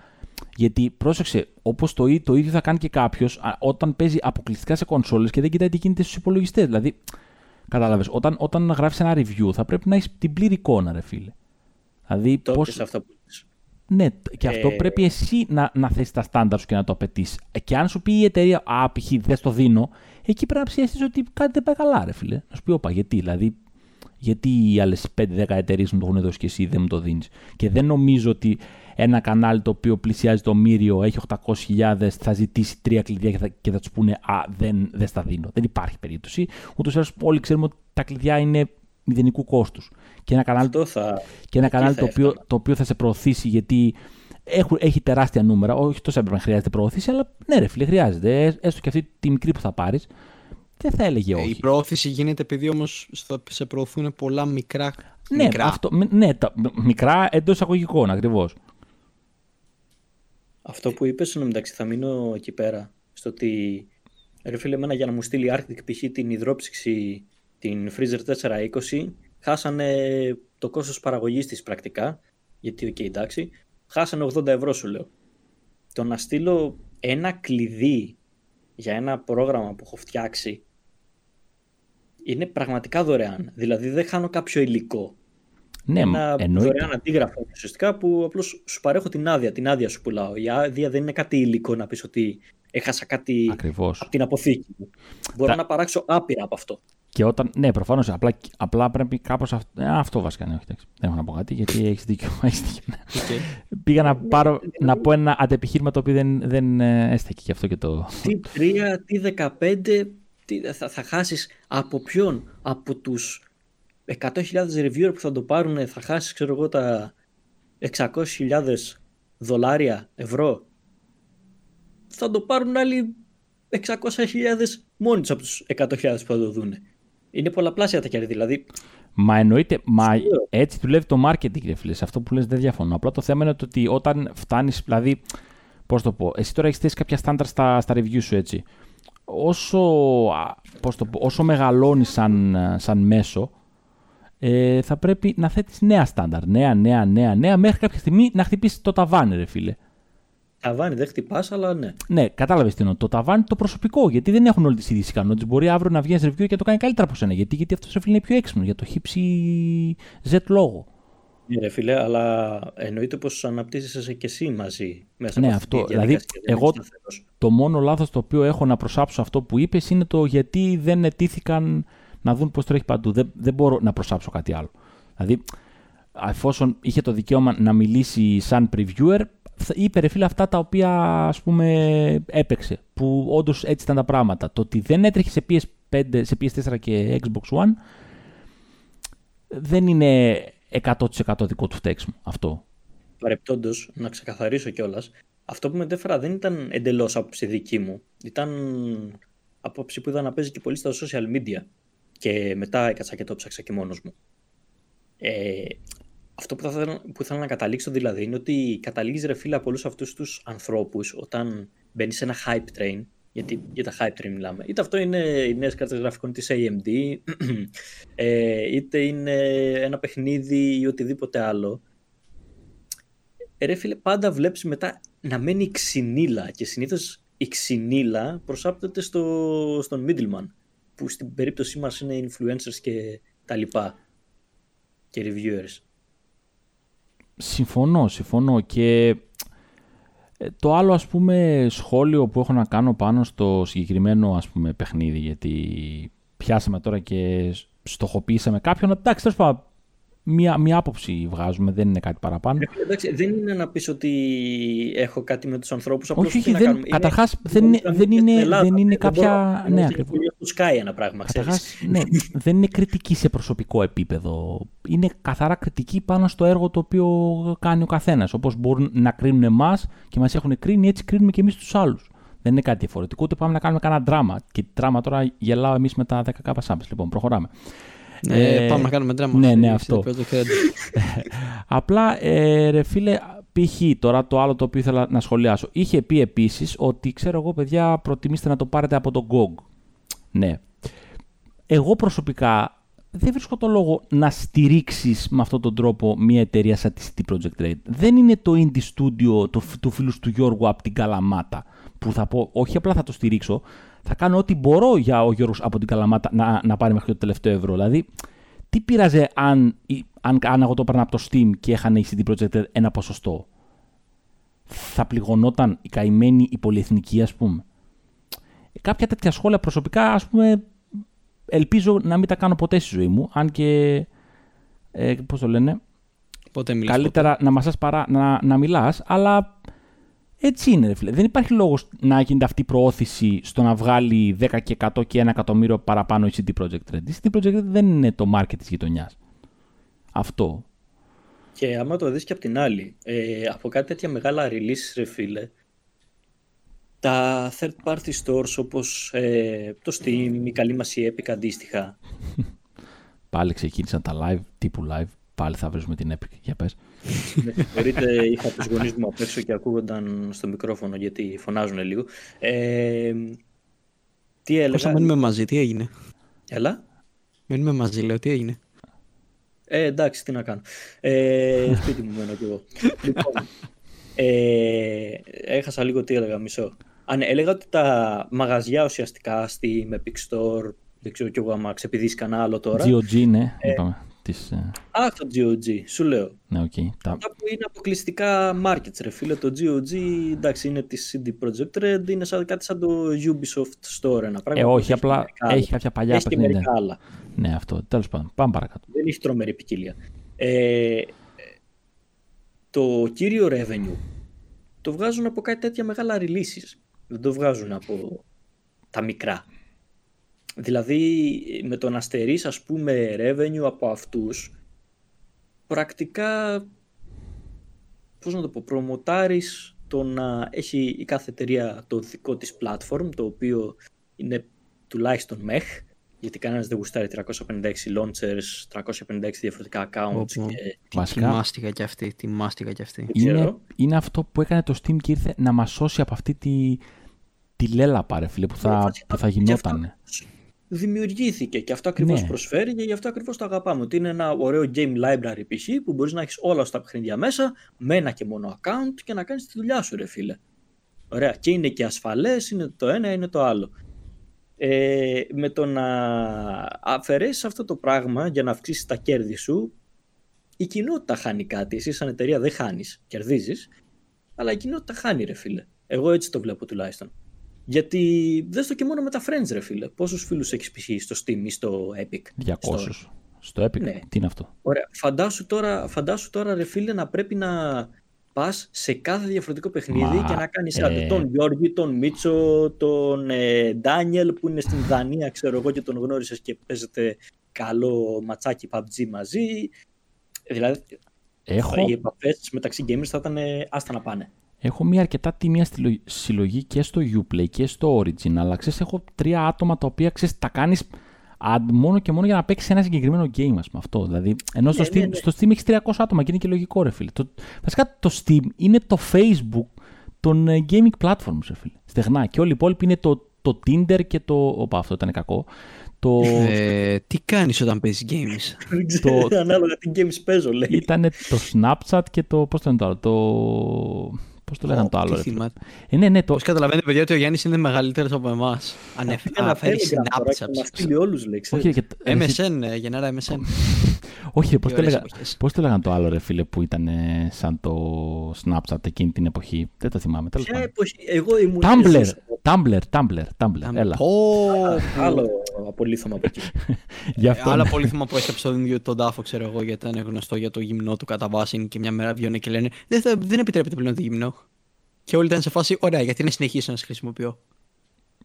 Γιατί πρόσεξε, όπως το, το ίδιο θα κάνει και κάποιος όταν παίζει αποκλειστικά σε κονσόλες και δεν κοιτάει τι γίνεται στους υπολογιστές. Δηλαδή, κατάλαβες, όταν, όταν γράφεις ένα review θα πρέπει να έχεις την πλήρη εικόνα, ρε φίλε. Δηλαδή, Το πώς... έπιες αυτό που είπες. Ναι, και αυτό Ε, πρέπει εσύ να, να θέσει τα στάνταρ σου και να το απαιτήσει. Και αν σου πει η εταιρεία, Α, π.χ. δεν στο δίνω, εκεί πρέπει να ψιαστεί ότι κάτι δεν πάει καλά, ρε φίλε. Να σου πει, Όπα, γιατί, δηλαδή, γιατί οι άλλες 5-10 εταιρείες μου το έχουν δώσει και εσύ δεν μου το δίνεις. Και δεν νομίζω ότι ένα κανάλι το οποίο πλησιάζει το μύριο, έχει 800.000, θα ζητήσει τρία κλειδιά και θα, και θα τους πούνε Α, δεν, δεν στα δίνω. Δεν υπάρχει περίπτωση. Ούτως ή άλλως όλοι ξέρουμε ότι τα κλειδιά είναι μηδενικού κόστους. Και ένα κανάλι Αυτό θα... και ένα εκεί κανάλι θα το οποίο, έφτανα. το οποίο θα σε προωθήσει γιατί έχουν, έχει τεράστια νούμερα. Όχι τόσο έπρεπε να χρειάζεται προώθηση, αλλά ναι, ρε φίλε, χρειάζεται. Ε, Έστω και αυτή τη μικρή που θα πάρεις, δεν θα έλεγε Ε, όχι. Η προώθηση γίνεται επειδή όμως σε προωθούν πολλά μικρά. Ναι, μικρά. αυτό, μ- ναι τα, μ- μικρά εντός εισαγωγικών ακριβώς. Αυτό που είπες, εν τω μεταξύ, θα μείνω εκεί πέρα. Στο ότι, ρε φίλε, εμένα για να μου στείλει Arctic π.χ. την υδρόψυξη, την Freezer 420, χάσανε το κόστος παραγωγής της πρακτικά, γιατί, οκ, εντάξει, χάσανε 80 ευρώ σου λέω. Το να στείλω ένα κλειδί για ένα πρόγραμμα που έχω φτιάξει είναι πραγματικά δωρεάν. Δηλαδή δεν χάνω κάποιο υλικό. Ναι, ένα εννοείται. δωρεάν αντίγραφο ουσιαστικά που απλώς σου παρέχω την άδεια. Την άδεια σου πουλάω. Η άδεια δεν είναι κάτι υλικό να πεις ότι έχασα κάτι Ακριβώς. από την αποθήκη μου. Μπορώ Τα- να παράξω άπειρα από αυτό. Και όταν. Ναι, προφανώς. Απλά, απλά πρέπει κάπως. Αυτό, ε, αυτό βασικά ναι, όχι. εντάξει. Δεν έχω να πω κάτι γιατί έχεις δίκιο. Έχεις δίκιο. ναι. Οκ. Πήγα να, πάρω, να πω ένα αντεπιχείρημα το οποίο δεν, δεν ε, έστεκε γι' αυτό και το. Τι 3, τι 15, τι, θα, θα χάσεις από ποιον, από τους 100.000 reviewer που θα το πάρουν, θα χάσεις ξέρω εγώ τα 600.000 δολάρια, ευρώ; Θα το πάρουν άλλοι 600.000 μόνοι τους από τους 100.000 που θα το δουν. Είναι πολλαπλάσια τα κέρδη, δηλαδή Μα εννοείται, μα Σίγουρα. έτσι έτσι δουλεύει το marketing, ρε φίλες. Σε αυτό που λες δεν διαφωνώ. Απλά το θέμα είναι το ότι όταν φτάνεις, δηλαδή. Πώς το πω, εσύ τώρα έχεις θέσει κάποια στάνταρ στα, στα review σου, έτσι. Όσο, α, πώς το πω, όσο μεγαλώνεις σαν, σαν μέσο, ε, θα πρέπει να θέτεις νέα στάνταρ. Νέα, νέα, νέα, νέα, μέχρι κάποια στιγμή να χτυπήσεις το ταβάνι, ρε φίλε. Ταβάνι δεν χτυπάς, αλλά ναι. Ναι, κατάλαβες τι εννοώ. Το ταβάνι το προσωπικό. Γιατί δεν έχουν όλες τις ίδιε ικανότητες. Μπορεί αύριο να βγει ένας review και να το κάνει καλύτερα από σένα. Γιατί, γιατί αυτός σε φίλε είναι πιο έξυπνος. Για το χύψη Z λόγο. Ναι, ρε φίλε, αλλά εννοείται πως αναπτύσσεσαι και εσύ μαζί μέσα Ναι, από αυτή αυτό. τη Δηλαδή, διαδικασία. Δεν εγώ- είσαι σταθερός. Το μόνο λάθος το οποίο έχω να προσάψω αυτό που είπες είναι το γιατί δεν ετήθηκαν να δουν πώς τρέχει παντού. Δεν, δεν μπορώ να προσάψω κάτι άλλο. Δηλαδή, εφόσον είχε το δικαίωμα να μιλήσει σαν previewer, θα- είπε ρε φίλε αυτά τα οποία ας πούμε έπαιξε. Που όντως έτσι ήταν τα πράγματα. Το ότι δεν έτρεχε σε PS5, σε PS4 και Xbox One δεν είναι 100% δικό του φταίξιμο αυτό. Παρεπτόντως, να ξεκαθαρίσω κιόλας, αυτό που μετέφερα δεν ήταν εντελώς άποψη δική μου. Ήταν άποψη που είδα να παίζει και πολύ στα social media. Και μετά έκατσα και το ψάξα και μόνος μου. Ε, αυτό που θα ήθελα, που ήθελα να καταλήξω δηλαδή είναι ότι καταλήγεις ρε φίλε από όλους αυτούς τους ανθρώπους όταν μπαίνεις σε ένα hype train. Γιατί για τα hype train μιλάμε. Είτε αυτό είναι οι νέες κάρτες γραφικών της AMD, ε, είτε είναι ένα παιχνίδι ή οτιδήποτε άλλο. Ε, ρε φίλε, πάντα βλέπεις μετά να μένει η ξυνήλα και συνήθως η ξυνήλα προσάπτεται στο, στον middleman που στην περίπτωσή μας είναι influencers και τα λοιπά και reviewers. Συμφωνώ, συμφωνώ. Και ε, το άλλο ας πούμε σχόλιο που έχω να κάνω πάνω στο συγκεκριμένο ας πούμε παιχνίδι γιατί πιάσαμε τώρα και στοχοποιήσαμε κάποιον εντάξει τέλος πάντων μία, μία άποψη βγάζουμε δεν είναι κάτι παραπάνω Ρε φίλε, εντάξει, δεν είναι να πεις ότι έχω κάτι με τους ανθρώπους απλώς όχι, τι όχι, να δεν, κάνουμε. Είναι- καταρχάς δεν είναι, μπορούμε να δεν πούμε και είναι, στην Ελλάδα, δεν είναι δεν κάποια... μπορώ- ναι, δεν ακριβώς. μπορεί να του σκάει ένα πράγμα, ξέρεις. Καταρχάς, ναι, δεν είναι κριτική σε προσωπικό επίπεδο. Είναι καθαρά κριτική πάνω στο έργο το οποίο κάνει ο καθένας. Όπως μπορούν να κρίνουν εμάς και μας έχουν κρίνει, έτσι κρίνουμε και εμείς τους άλλους. Δεν είναι κάτι διαφορετικό, ούτε πάμε να κάνουμε κανένα δράμα. Και δράμα τώρα γελάω εμείς με τα 10 κάπα σάμπες. Λοιπόν, προχωράμε. Ε, Ε, πάμε να κάνουμε δράμα. ναι, ναι, Έχετε αυτό. πρώτο credit. Απλά, ε, ρε φίλε, π.χ. τώρα το άλλο το οποίο ήθελα να σχολιάσω. Είχε πει επίσης ότι, ξέρω εγώ, παιδιά, προτιμήστε να το πάρετε από τον GOG. Ναι. Εγώ προσωπικά δεν βρίσκω το λόγο να στηρίξεις με αυτόν τον τρόπο μια εταιρεία σαν τη City Project Red. Δεν είναι το indie studio του, του φίλου του Γιώργου από την Καλαμάτα που θα πω, όχι απλά θα το στηρίξω, θα κάνω ό,τι μπορώ για ο Γιώργος από την Καλαμάτα να, να πάρει μέχρι το τελευταίο ευρώ. Δηλαδή, τι πειράζε αν, αν, αν εγώ το έπαιρνα από το Steam και είχαν η CD Projekt ένα ποσοστό; Θα πληγωνόταν η καημένη η πολυεθνική, ας πούμε. Κάποια τέτοια σχόλια προσωπικά, ας πούμε, ελπίζω να μην τα κάνω ποτέ στη ζωή μου, αν και, ε, πώς το λένε, Πότε μιλάς, καλύτερα να μασάς παρά να, να μιλάς, αλλά έτσι είναι, ρε φίλε. Δεν υπάρχει λόγος να γίνεται αυτή η προώθηση στο να βγάλει 10 και 100 και 1 εκατομμύριο παραπάνω η CD Projekt Red. Η CD Projekt Red δεν είναι το market της γειτονιάς. Αυτό. Και άμα το δεις και από την άλλη, ε, από κάτι τέτοια μεγάλα release, ρε φίλε, τα third party stores όπως ε, το Steam, η καλή μας η Epic αντίστοιχα. Πάλι ξεκίνησαν τα live, τύπου live. Πάλι θα βρούμε την Epic. Για πες. Με συγχωρείτε, είχα τους γονείς μου απ' έξω και ακούγονταν στο μικρόφωνο γιατί φωνάζουν λίγο. Ε, τι έλεγα... Πώς θα μένουμε μαζί, τι έγινε; Έλα; Μένουμε μαζί, λέω, τι έγινε; Ε, εντάξει, τι να κάνω. Ε, σπίτι μου μένω κι εγώ. λοιπόν, ε, έχασα λίγο τι έλεγα, μισό. Α, ναι, έλεγα ότι τα μαγαζιά ουσιαστικά στη Epic Store, δεν ξέρω κι εγώ άμα ξεπηδήσει κανένα άλλο τώρα. GOG, ναι, είπαμε. Της, ε, Α, το GOG, σου λέω. ναι, οκ. Τα... Αυτά που είναι αποκλειστικά markets, ρε φίλε. Το GOG, εντάξει, είναι της CD Projekt Red, είναι σαν, κάτι σαν το Ubisoft Store, ένα πράγμα. Ε, που όχι, έχει απλά μερικά άλλα. έχει κάποια παλιά Έχει και παιχνίδια. μερικά άλλα. Ναι, αυτό. Τέλος πάντων. Πάμε παρακάτω. Δεν έχει τρομερή ποικιλία. Ε, το κύριο revenue το βγάζουν από κάτι τέτοια μεγάλα releases. Δεν το βγάζουν από τα μικρά. Δηλαδή με το να στερείς ας πούμε revenue από αυτούς πρακτικά πώς να το πω, προμοτάρεις το να έχει η κάθε εταιρεία το δικό της platform το οποίο είναι τουλάχιστον μεχ γιατί κανένας δεν γουστάρει 356 launchers, 356 διαφορετικά accounts Πω, πω. και Τι Βασικά, μάστιγα κι αυτή, τι μάστιγα κι αυτή. ξέρω. είναι, είναι αυτό που έκανε το Steam και ήρθε να μας σώσει από αυτή τη, τη λέλαπα, ρε φίλε, που θα, Βασικά, που θα γι' γινόταν. Αυτό δημιουργήθηκε και αυτό ακριβώς Ναι. προσφέρει και γι' αυτό ακριβώς το αγαπάμε. Ότι είναι ένα ωραίο game library π.χ. που μπορείς να έχεις όλα στα παιχνίδια μέσα με ένα και μόνο account και να κάνεις τη δουλειά σου ρε φίλε. Ωραία. Και είναι και ασφαλές, είναι το ένα, είναι το άλλο. Ε, με το να αφαιρέσεις αυτό το πράγμα για να αυξήσεις τα κέρδη σου, η κοινότητα χάνει κάτι. Εσύ σαν εταιρεία δεν χάνεις, κερδίζεις, αλλά η κοινότητα χάνει ρε φίλε. Εγώ έτσι το βλέπω τουλάχιστον. Γιατί δεν στο και μόνο με τα friends ρε φίλε. Πόσους φίλους έχεις π.χ. στο Steam ή στο Epic; 200. Store. Στο Epic; Ναι. Τι είναι αυτό; Ωραία. Φαντάσου τώρα, φαντάσου τώρα ρε φίλε να πρέπει να πας σε κάθε διαφορετικό παιχνίδι Μα, και να κάνεις ε. άντε τον Γιώργη, τον Μίτσο, τον ε, Ντάνιελ που είναι στην Δανία ξέρω εγώ και τον γνώρισες και παίζετε καλό ματσάκι PUBG μαζί. Δηλαδή Έχω, οι επαφές μεταξύ gamers θα ήταν ε, άστα να πάνε. Έχω μια αρκετά τίμια στυλο- συλλογή και στο Uplay και στο Origin, αλλά ξέρεις, έχω τρία άτομα τα οποία ξέρεις, τα κάνεις ad μόνο και μόνο για να παίξεις ένα συγκεκριμένο game, ας πούμε. Αυτό. Δηλαδή, ενώ στο, Ναι, Steam, ναι, ναι. στο Steam έχεις 300 άτομα και είναι και λογικό, ρε φίλε. Το, βασικά το Steam είναι το Facebook των ε, gaming platforms, ρε φίλε. Στεγνά. Και όλοι οι υπόλοιποι είναι το, το Tinder και το. Οπα, αυτό ήταν κακό. Το. Ε, τι κάνεις όταν παίζεις games; Δεν ξέρω Το- ανάλογα τι games παίζω λέει. ήταν το Snapchat και το. Πώς το λένε το άλλο. Το. Πώς το λέγανε το άλλο, Τι ρε φίλε. θυμάται. Ε, ναι, ναι, το, Πώς καταλαβαίνετε παιδιά ότι ο Γιάννης είναι μεγαλύτερος από εμάς. Ένα Αναφέρει Telegram τώρα και να Snapchat. στείλει όλους λέει. ξέρεις. όχι, και, ε, MSN, ες, γεννάρα MSN. όχι, πώς Τι το, ωραίες λέγα, εποχές. πώς το λέγανε το άλλο ρε φίλε που ήταν ε, σαν το Snapchat εκείνη την εποχή. Δεν το θυμάμαι. Τέλος Ποια πάντων. εποχή, εγώ ήμουν... Tumblr, ίσως Tumblr, Tumblr, Tumblr, έλα. Πω, Άλλο απολύθωμα από εκεί. Γι' αυτό, Άλλα ναι. πολύ θυμάμαι που έσκαψε τον ίδιο τον τάφο, ξέρω εγώ, γιατί ήταν γνωστό για το γυμνό του κατά βάση και μια μέρα βγαίνουν και λένε δεν, θα, δεν επιτρέπεται πλέον το γυμνό. Και όλοι ήταν σε φάση, ωραία, γιατί να συνεχίσω να σε χρησιμοποιώ.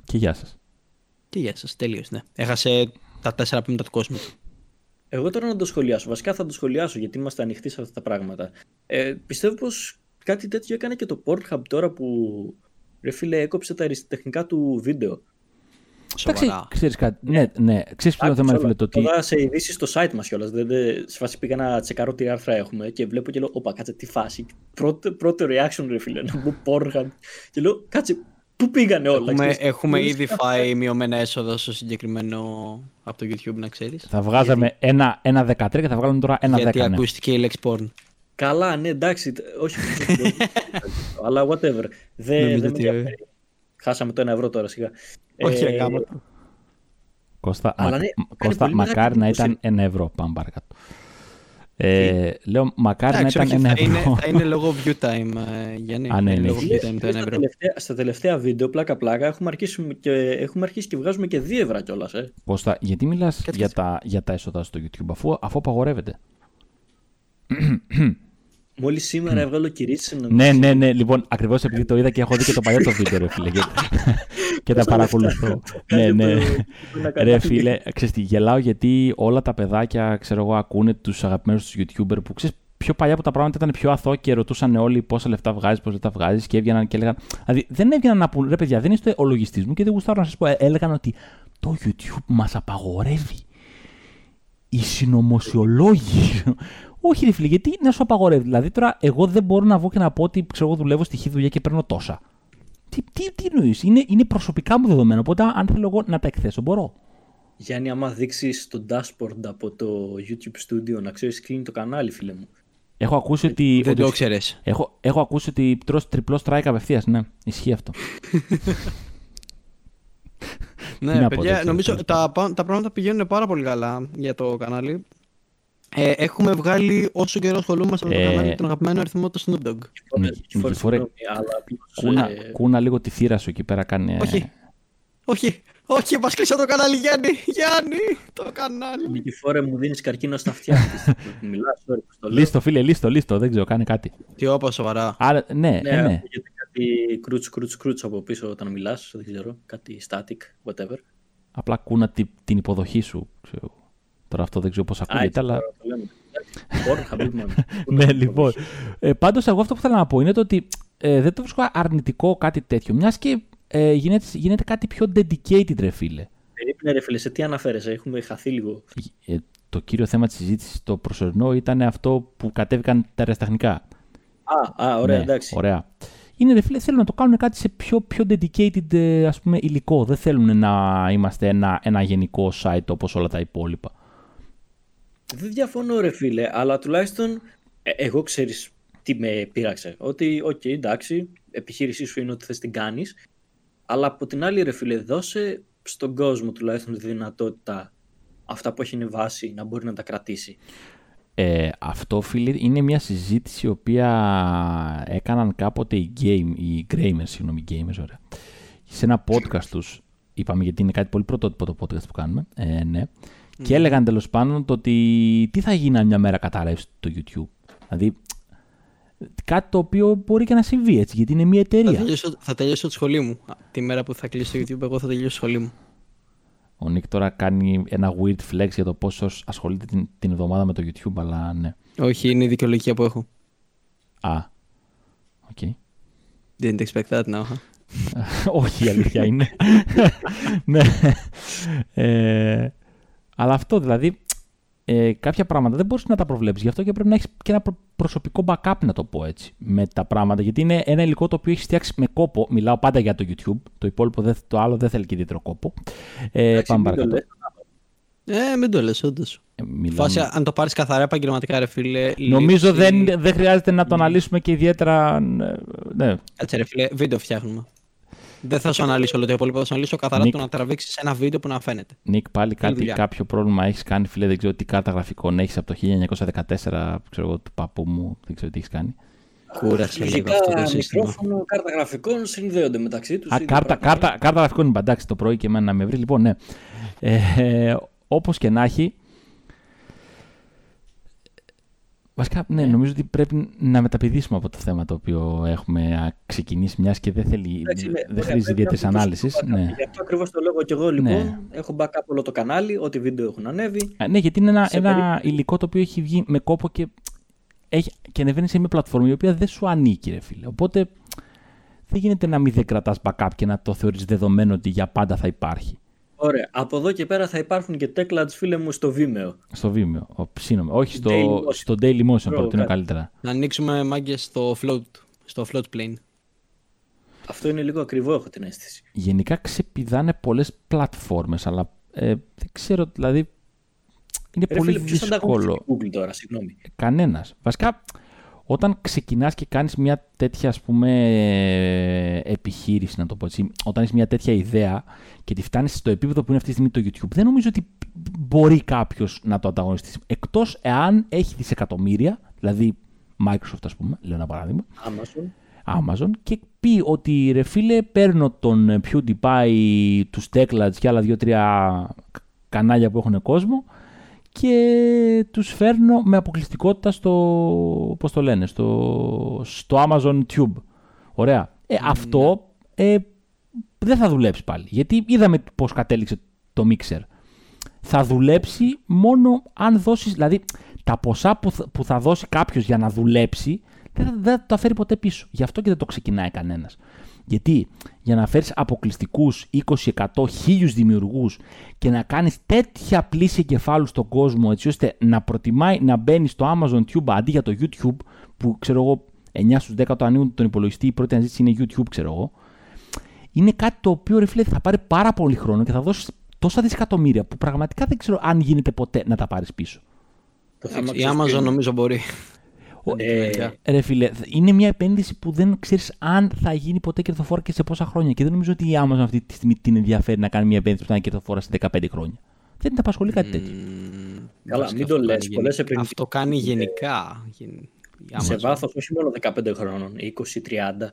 Και γεια σας. Και γεια σας, τέλειος, ναι. Έχασε τα τέσσερα πέμπτα του κόσμου του. Εγώ τώρα να το σχολιάσω. Βασικά θα το σχολιάσω γιατί είμαστε ανοιχτοί σε αυτά τα πράγματα. Ε, πιστεύω πως κάτι τέτοιο έκανε και το Pornhub τώρα που ρε φίλε έκοψε τα αριστεχνικά του βίντεο. Σοβαρά. Εντάξει, ξέρεις κάτι. Ναι, ναι. Ξέρεις ποιο είναι το θέμα, ρε φίλε, το ότι... Τώρα σε ειδήσει στο site μα κιόλα. Δεν, δεν, σε φάση πήγα να τσεκάρω τι άρθρα έχουμε και βλέπω και λέω: Όπα, κάτσε τι φάση. Πρώτο, πρώτο reaction, ρε φίλε, να μπω Pornhub. Και λέω: Κάτσε, πού πήγανε όλα. Έχουμε, ξέρεις. έχουμε Μπορείς ήδη να- φάει μειωμένα έσοδα στο συγκεκριμένο από το YouTube, να ξέρει. Θα βγάζαμε ένα, ένα 13 και θα βγάλουμε τώρα ένα 10. Γιατί ναι. ακούστηκε η λέξη porn. Καλά, ναι, εντάξει. Όχι. αλλά whatever. Δεν, Νομίζω δεν με ότι- ενδιαφέρει. Χάσαμε το ένα ευρώ τώρα σιγά. Όχι, Ε, ρε γάμο. Κώστα, Αλλά μα, ναι, μ- κάνει Κώστα πολύ μεγάλη μακάρι να εντύπωση. ήταν ένα ευρώ. Πάμε παρακάτω. Ε, λέω, μακάρι Εντάξει, να όχι, ήταν ένα θα, είναι, ευρώ. θα είναι λόγω view time, ε, Γιάννη. Α, ναι, Είναι ναι, λόγω έχει. view time το 1 στα, ευρώ. τελευταία, στα τελευταία βίντεο, πλάκα-πλάκα, έχουμε αρχίσει και, έχουμε αρχίσει και βγάζουμε και 2 ευρώ κιόλας. Ε. Κώστα, γιατί μιλάς Κάτσε, για κάτσε. τα, για τα έσοδα στο YouTube, αφού, αφού απαγορεύεται; Μόλις σήμερα έβγαλε ο Κυρίτσι Ναι, ναι, ναι. Λοιπόν, ακριβώς επειδή το είδα και έχω δει και το παλιό το βίντεο, ρε φίλε. και- και τα παρακολουθώ. ναι, ναι. Ρε φίλε, ξέρεις τι, γελάω γιατί όλα τα παιδάκια, ξέρω εγώ, ακούνε τους αγαπημένους τους YouTuber που ξέρεις, πιο παλιά που τα πράγματα ήταν πιο αθώα και ρωτούσαν όλοι πόσα λεφτά βγάζεις, πόσα λεφτά βγάζεις και έβγαιναν και έλεγαν. Δηλαδή δεν έβγαιναν να πούν, ρε παιδιά, δεν είστε ο λογιστή μου και δεν γουστάρω να σας πω. Ε, Έλεγαν ότι το YouTube μας απαγορεύει. Οι συνωμοσιολόγοι. Όχι, ρε φίλε, γιατί να σου απαγορεύει. Δηλαδή τώρα εγώ δεν μπορώ να βγω και να πω ότι ξέρω, εγώ δουλεύω στη χή δουλειά και παίρνω τόσα. Τι, τι, τι εννοείς, είναι, είναι προσωπικά μου δεδομένα. Οπότε αν θέλω εγώ να τα εκθέσω, μπορώ. Γιάννη, άμα δείξεις το dashboard από το YouTube Studio να ξέρεις κλείνει το κανάλι, φίλε μου. Έχω ακούσει ότι. Δεν ότι- το ξέρει. Έχω, έχω ακούσει ότι τρως τριπλό strike απευθείας. Ναι, ισχύει αυτό. Τι Ναι, να πω, παιδιά, δεν ξέρω, νομίζω τέλος τα, πα- τα πράγματα πηγαίνουν πάρα πολύ καλά για το κανάλι. Ε, έχουμε βγάλει όσο καιρό ασχολούμαστε με το Ε, κανάλι τον αγαπημένο αριθμό του Snoop Dogg. Ναι, Νικηφόρε, Νικηφόρε, συγγνώμη, αλλά απλώς, Κούνα, ε, κούνα λίγο τη θύρα σου εκεί πέρα κάνει. ε, Όχι. Όχι, όχι, μας κλείσα το κανάλι, Γιάννη! Γιάννη, το κανάλι! Νικηφόρε μου δίνεις καρκίνο στα αυτιά. Μιλάς, sorry, που το λέω. Λίστο, φίλε, λίστο, λίστο. Δεν ξέρω, κάνει κάτι. Τι όπα, σοβαρά. Άρα, ναι, Ναι, ε, ναι. ακούγεται κάτι κρούτς, κρούτς, κρούτς από πίσω όταν μιλάς, δεν ξέρω, κάτι static, whatever. Απλά κούνα τη- την υποδοχή σου. Ξέρω. Τώρα αυτό δεν ξέρω πώς Α, ακούγεται, έτσι αλλά. τώρα το λέμε. Εντάξει, Pornhub, man. ναι, λοιπόν. Ε, Πάντως, εγώ αυτό που θέλω να πω είναι το ότι ε, δεν το βρίσκω αρνητικό κάτι τέτοιο. Μιας και ε, γίνεται, γίνεται κάτι πιο dedicated, ρε φίλε. Περίπου ρε φίλε, σε τι αναφέρεσαι, έχουμε χαθεί λίγο. Ε, το κύριο θέμα της συζήτησης το προσωρινό ήταν αυτό που κατέβηκαν τα αεραστεχνικά. Α, α ωραία, Ναι, εντάξει. Ωραία. Είναι ρε φίλε, θέλουν να το κάνουν κάτι σε πιο, πιο dedicated ε, ας πούμε, υλικό. Δεν θέλουν να είμαστε ένα, ένα γενικό site όπως όλα τα υπόλοιπα. Δεν διαφωνώ ρε φίλε, αλλά τουλάχιστον ε, εγώ ξέρεις τι με πείραξε. Ότι, οκ, εντάξει, επιχείρησή σου είναι ότι θες την κάνεις, αλλά από την άλλη ρε φίλε, δώσε στον κόσμο τουλάχιστον τη δυνατότητα αυτά που έχει βάση να μπορεί να τα κρατήσει. Ε, αυτό φίλε είναι μια συζήτηση η οποία έκαναν κάποτε οι, game, οι gamers, συγγνώμη, οι gamers, ωραία. Σε ένα podcast τους, είπαμε γιατί είναι κάτι πολύ πρωτότυπο το podcast που κάνουμε, ε, ναι. Και έλεγαν τέλος πάντων το ότι τι θα γίνει αν μια μέρα καταρρεύσει το YouTube. Δηλαδή, κάτι το οποίο μπορεί και να συμβεί έτσι, γιατί είναι μια Θα εταιρεία. τελειώσω, θα τελειώσω τη σχολή μου. Α, Τη μέρα που θα κλείσει το YouTube, εγώ θα τελειώσω τη σχολή μου. Ο Νίκ τώρα κάνει ένα weird flex για το πόσο ασχολείται την, την εβδομάδα με το YouTube, αλλά ναι. Όχι, είναι η δικαιολογία που έχω. Α, οκ. Didn't expect that now. Huh? Όχι, η αλήθεια είναι. ναι. Ε, αλλά αυτό δηλαδή, ε, κάποια πράγματα δεν μπορείς να τα προβλέψεις. Γι' αυτό και πρέπει να έχεις και ένα προ- προσωπικό backup, να το πω έτσι, με τα πράγματα. Γιατί είναι ένα υλικό το οποίο έχει φτιάξει με κόπο. Μιλάω πάντα για το YouTube. Το υπόλοιπο, δεν- το άλλο δεν θέλει και ιδιαίτερο κόπο. Ε, Εντάξει, πάμε μην το παρακάτω. λες. Ε, μην το λες, όντως. Ε, μιλάμε- Φάση, αν το πάρεις καθαρά επαγγελματικά, ρε φίλε. Νομίζω λήψη- δεν, δεν χρειάζεται να το αναλύσουμε και ιδιαίτερα. ε, Ναι. Κάτσε ρε φίλε, βίντεο φτιάχνουμε. Δεν θα σου αναλύσω όλο το υπόλοιπο, θα σου αναλύσω καθαρά Νίκ. το να τραβήξεις ένα βίντεο που να φαίνεται. Νίκ, πάλι κάτι, δουλειά. κάποιο πρόβλημα έχεις κάνει, φίλε. Δεν ξέρω τι κάρτα γραφικών έχεις από το 1914, ξέρω εγώ, του παππού μου. Δεν ξέρω τι έχεις κάνει. Κούρασε λίγο Φυσικά, αυτό το σύστημα. μικρόφωνο, κάρτα γραφικών συνδέονται μεταξύ τους. Α, είναι κάρτα, πράγματα- κάρτα, κάρτα γραφικών είναι εντάξει το πρωί και εμένα να με βρει. Λοιπόν, ναι. Ε, Όπως και να έχει. Βασικά, ναι, νομίζω ότι πρέπει να μεταπηδήσουμε από το θέμα το οποίο έχουμε α, ξεκινήσει, μιας και δεν, θέλει, Εντάξει, ναι, δεν ωραία, χρήζει πρέπει ιδιαίτερης να πούμε ανάλυσης. στο backup. Ναι. Γι' αυτό ακριβώς το λέω και εγώ λοιπόν. Ναι. Έχω backup όλο το κανάλι, ό,τι βίντεο έχουν ανέβει. Α, Ναι, γιατί είναι ένα, Σε ένα περίπτωση- υλικό το οποίο έχει βγει με κόπο και, έχει, και ανεβαίνει σε μια πλατφόρμα η οποία δεν σου ανήκει, ρε φίλε. Οπότε δεν γίνεται να μην δεν κρατάς backup και να το θεωρείς δεδομένο ότι για πάντα θα υπάρχει. Ωραία. Από εδώ και πέρα θα υπάρχουν και Techlads φίλε μου στο Vimeo. Στο Vimeo. Ο, συγγνώμη, όχι στο, Daily Motion. στο Daily Motion, Bro, προτείνω κάτι. καλύτερα. Να ανοίξουμε μάγκες στο float, στο float plane. Αυτό είναι λίγο ακριβό, έχω την αίσθηση. Γενικά ξεπηδάνε πολλές πλατφόρμες, αλλά ε, δεν ξέρω, δηλαδή είναι Ρε πολύ φίλε, ποιος δύσκολο. ανταγωνίζεται η Google τώρα, συγγνώμη. Κανένας. Βασικά, όταν ξεκινάς και κάνεις μια τέτοια ας πούμε επιχείρηση να το πω έτσι, όταν έχεις μια τέτοια ιδέα και τη φτάνεις στο επίπεδο που είναι αυτή τη στιγμή το YouTube, δεν νομίζω ότι μπορεί κάποιος να το ανταγωνιστεί. Εκτός εάν έχει δισεκατομμύρια, δηλαδή Microsoft ας πούμε, λέω ένα παράδειγμα, Amazon. Amazon και πει ότι ρε φίλε παίρνω τον PewDiePie, τους Techlads και άλλα δύο-τρία κανάλια που έχουν κόσμο και τους φέρνω με αποκλειστικότητα στο, πώς το λένε, στο, στο Amazon Tube. Ωραία. Ε, Αυτό ε, δεν θα δουλέψει πάλι. Γιατί είδαμε πώς κατέληξε το Mixer. Θα δουλέψει μόνο αν δώσεις, δηλαδή τα ποσά που, θα, που θα δώσει κάποιος για να δουλέψει δεν θα, δεν θα τα φέρει ποτέ πίσω. Γι' αυτό και δεν το ξεκινάει κανένας. Γιατί για να φέρεις αποκλειστικούς 20, 100, 1000 δημιουργούς και να κάνεις τέτοια πλήση εγκεφάλου στον κόσμο έτσι ώστε να προτιμάει να μπαίνει στο Amazon Tube αντί για το YouTube που ξέρω εγώ 9 στους 10 το ανοίγουν τον υπολογιστή η πρώτη αναζήτηση είναι YouTube ξέρω εγώ είναι κάτι το οποίο ρε φίλε θα πάρει πάρα πολύ χρόνο και θα δώσεις τόσα δισεκατομμύρια που πραγματικά δεν ξέρω αν γίνεται ποτέ να τα πάρεις πίσω. Η Amazon νομίζω μπορεί. Ε, ρε φίλε, είναι μια επένδυση που δεν ξέρεις αν θα γίνει ποτέ κερδοφόρα και σε πόσα χρόνια. Και δεν νομίζω ότι η Amazon αυτή τη στιγμή την ενδιαφέρει να κάνει μια επένδυση που θα είναι κερδοφόρα σε 15 χρόνια. Δεν την απασχολεί κάτι τέτοιο. Mm, Καλά, μην το λες. Πολλές επενδύσεις. Αυτό κάνει γενικά. Σε βάθος όχι μόνο 15 χρόνων, 20-30.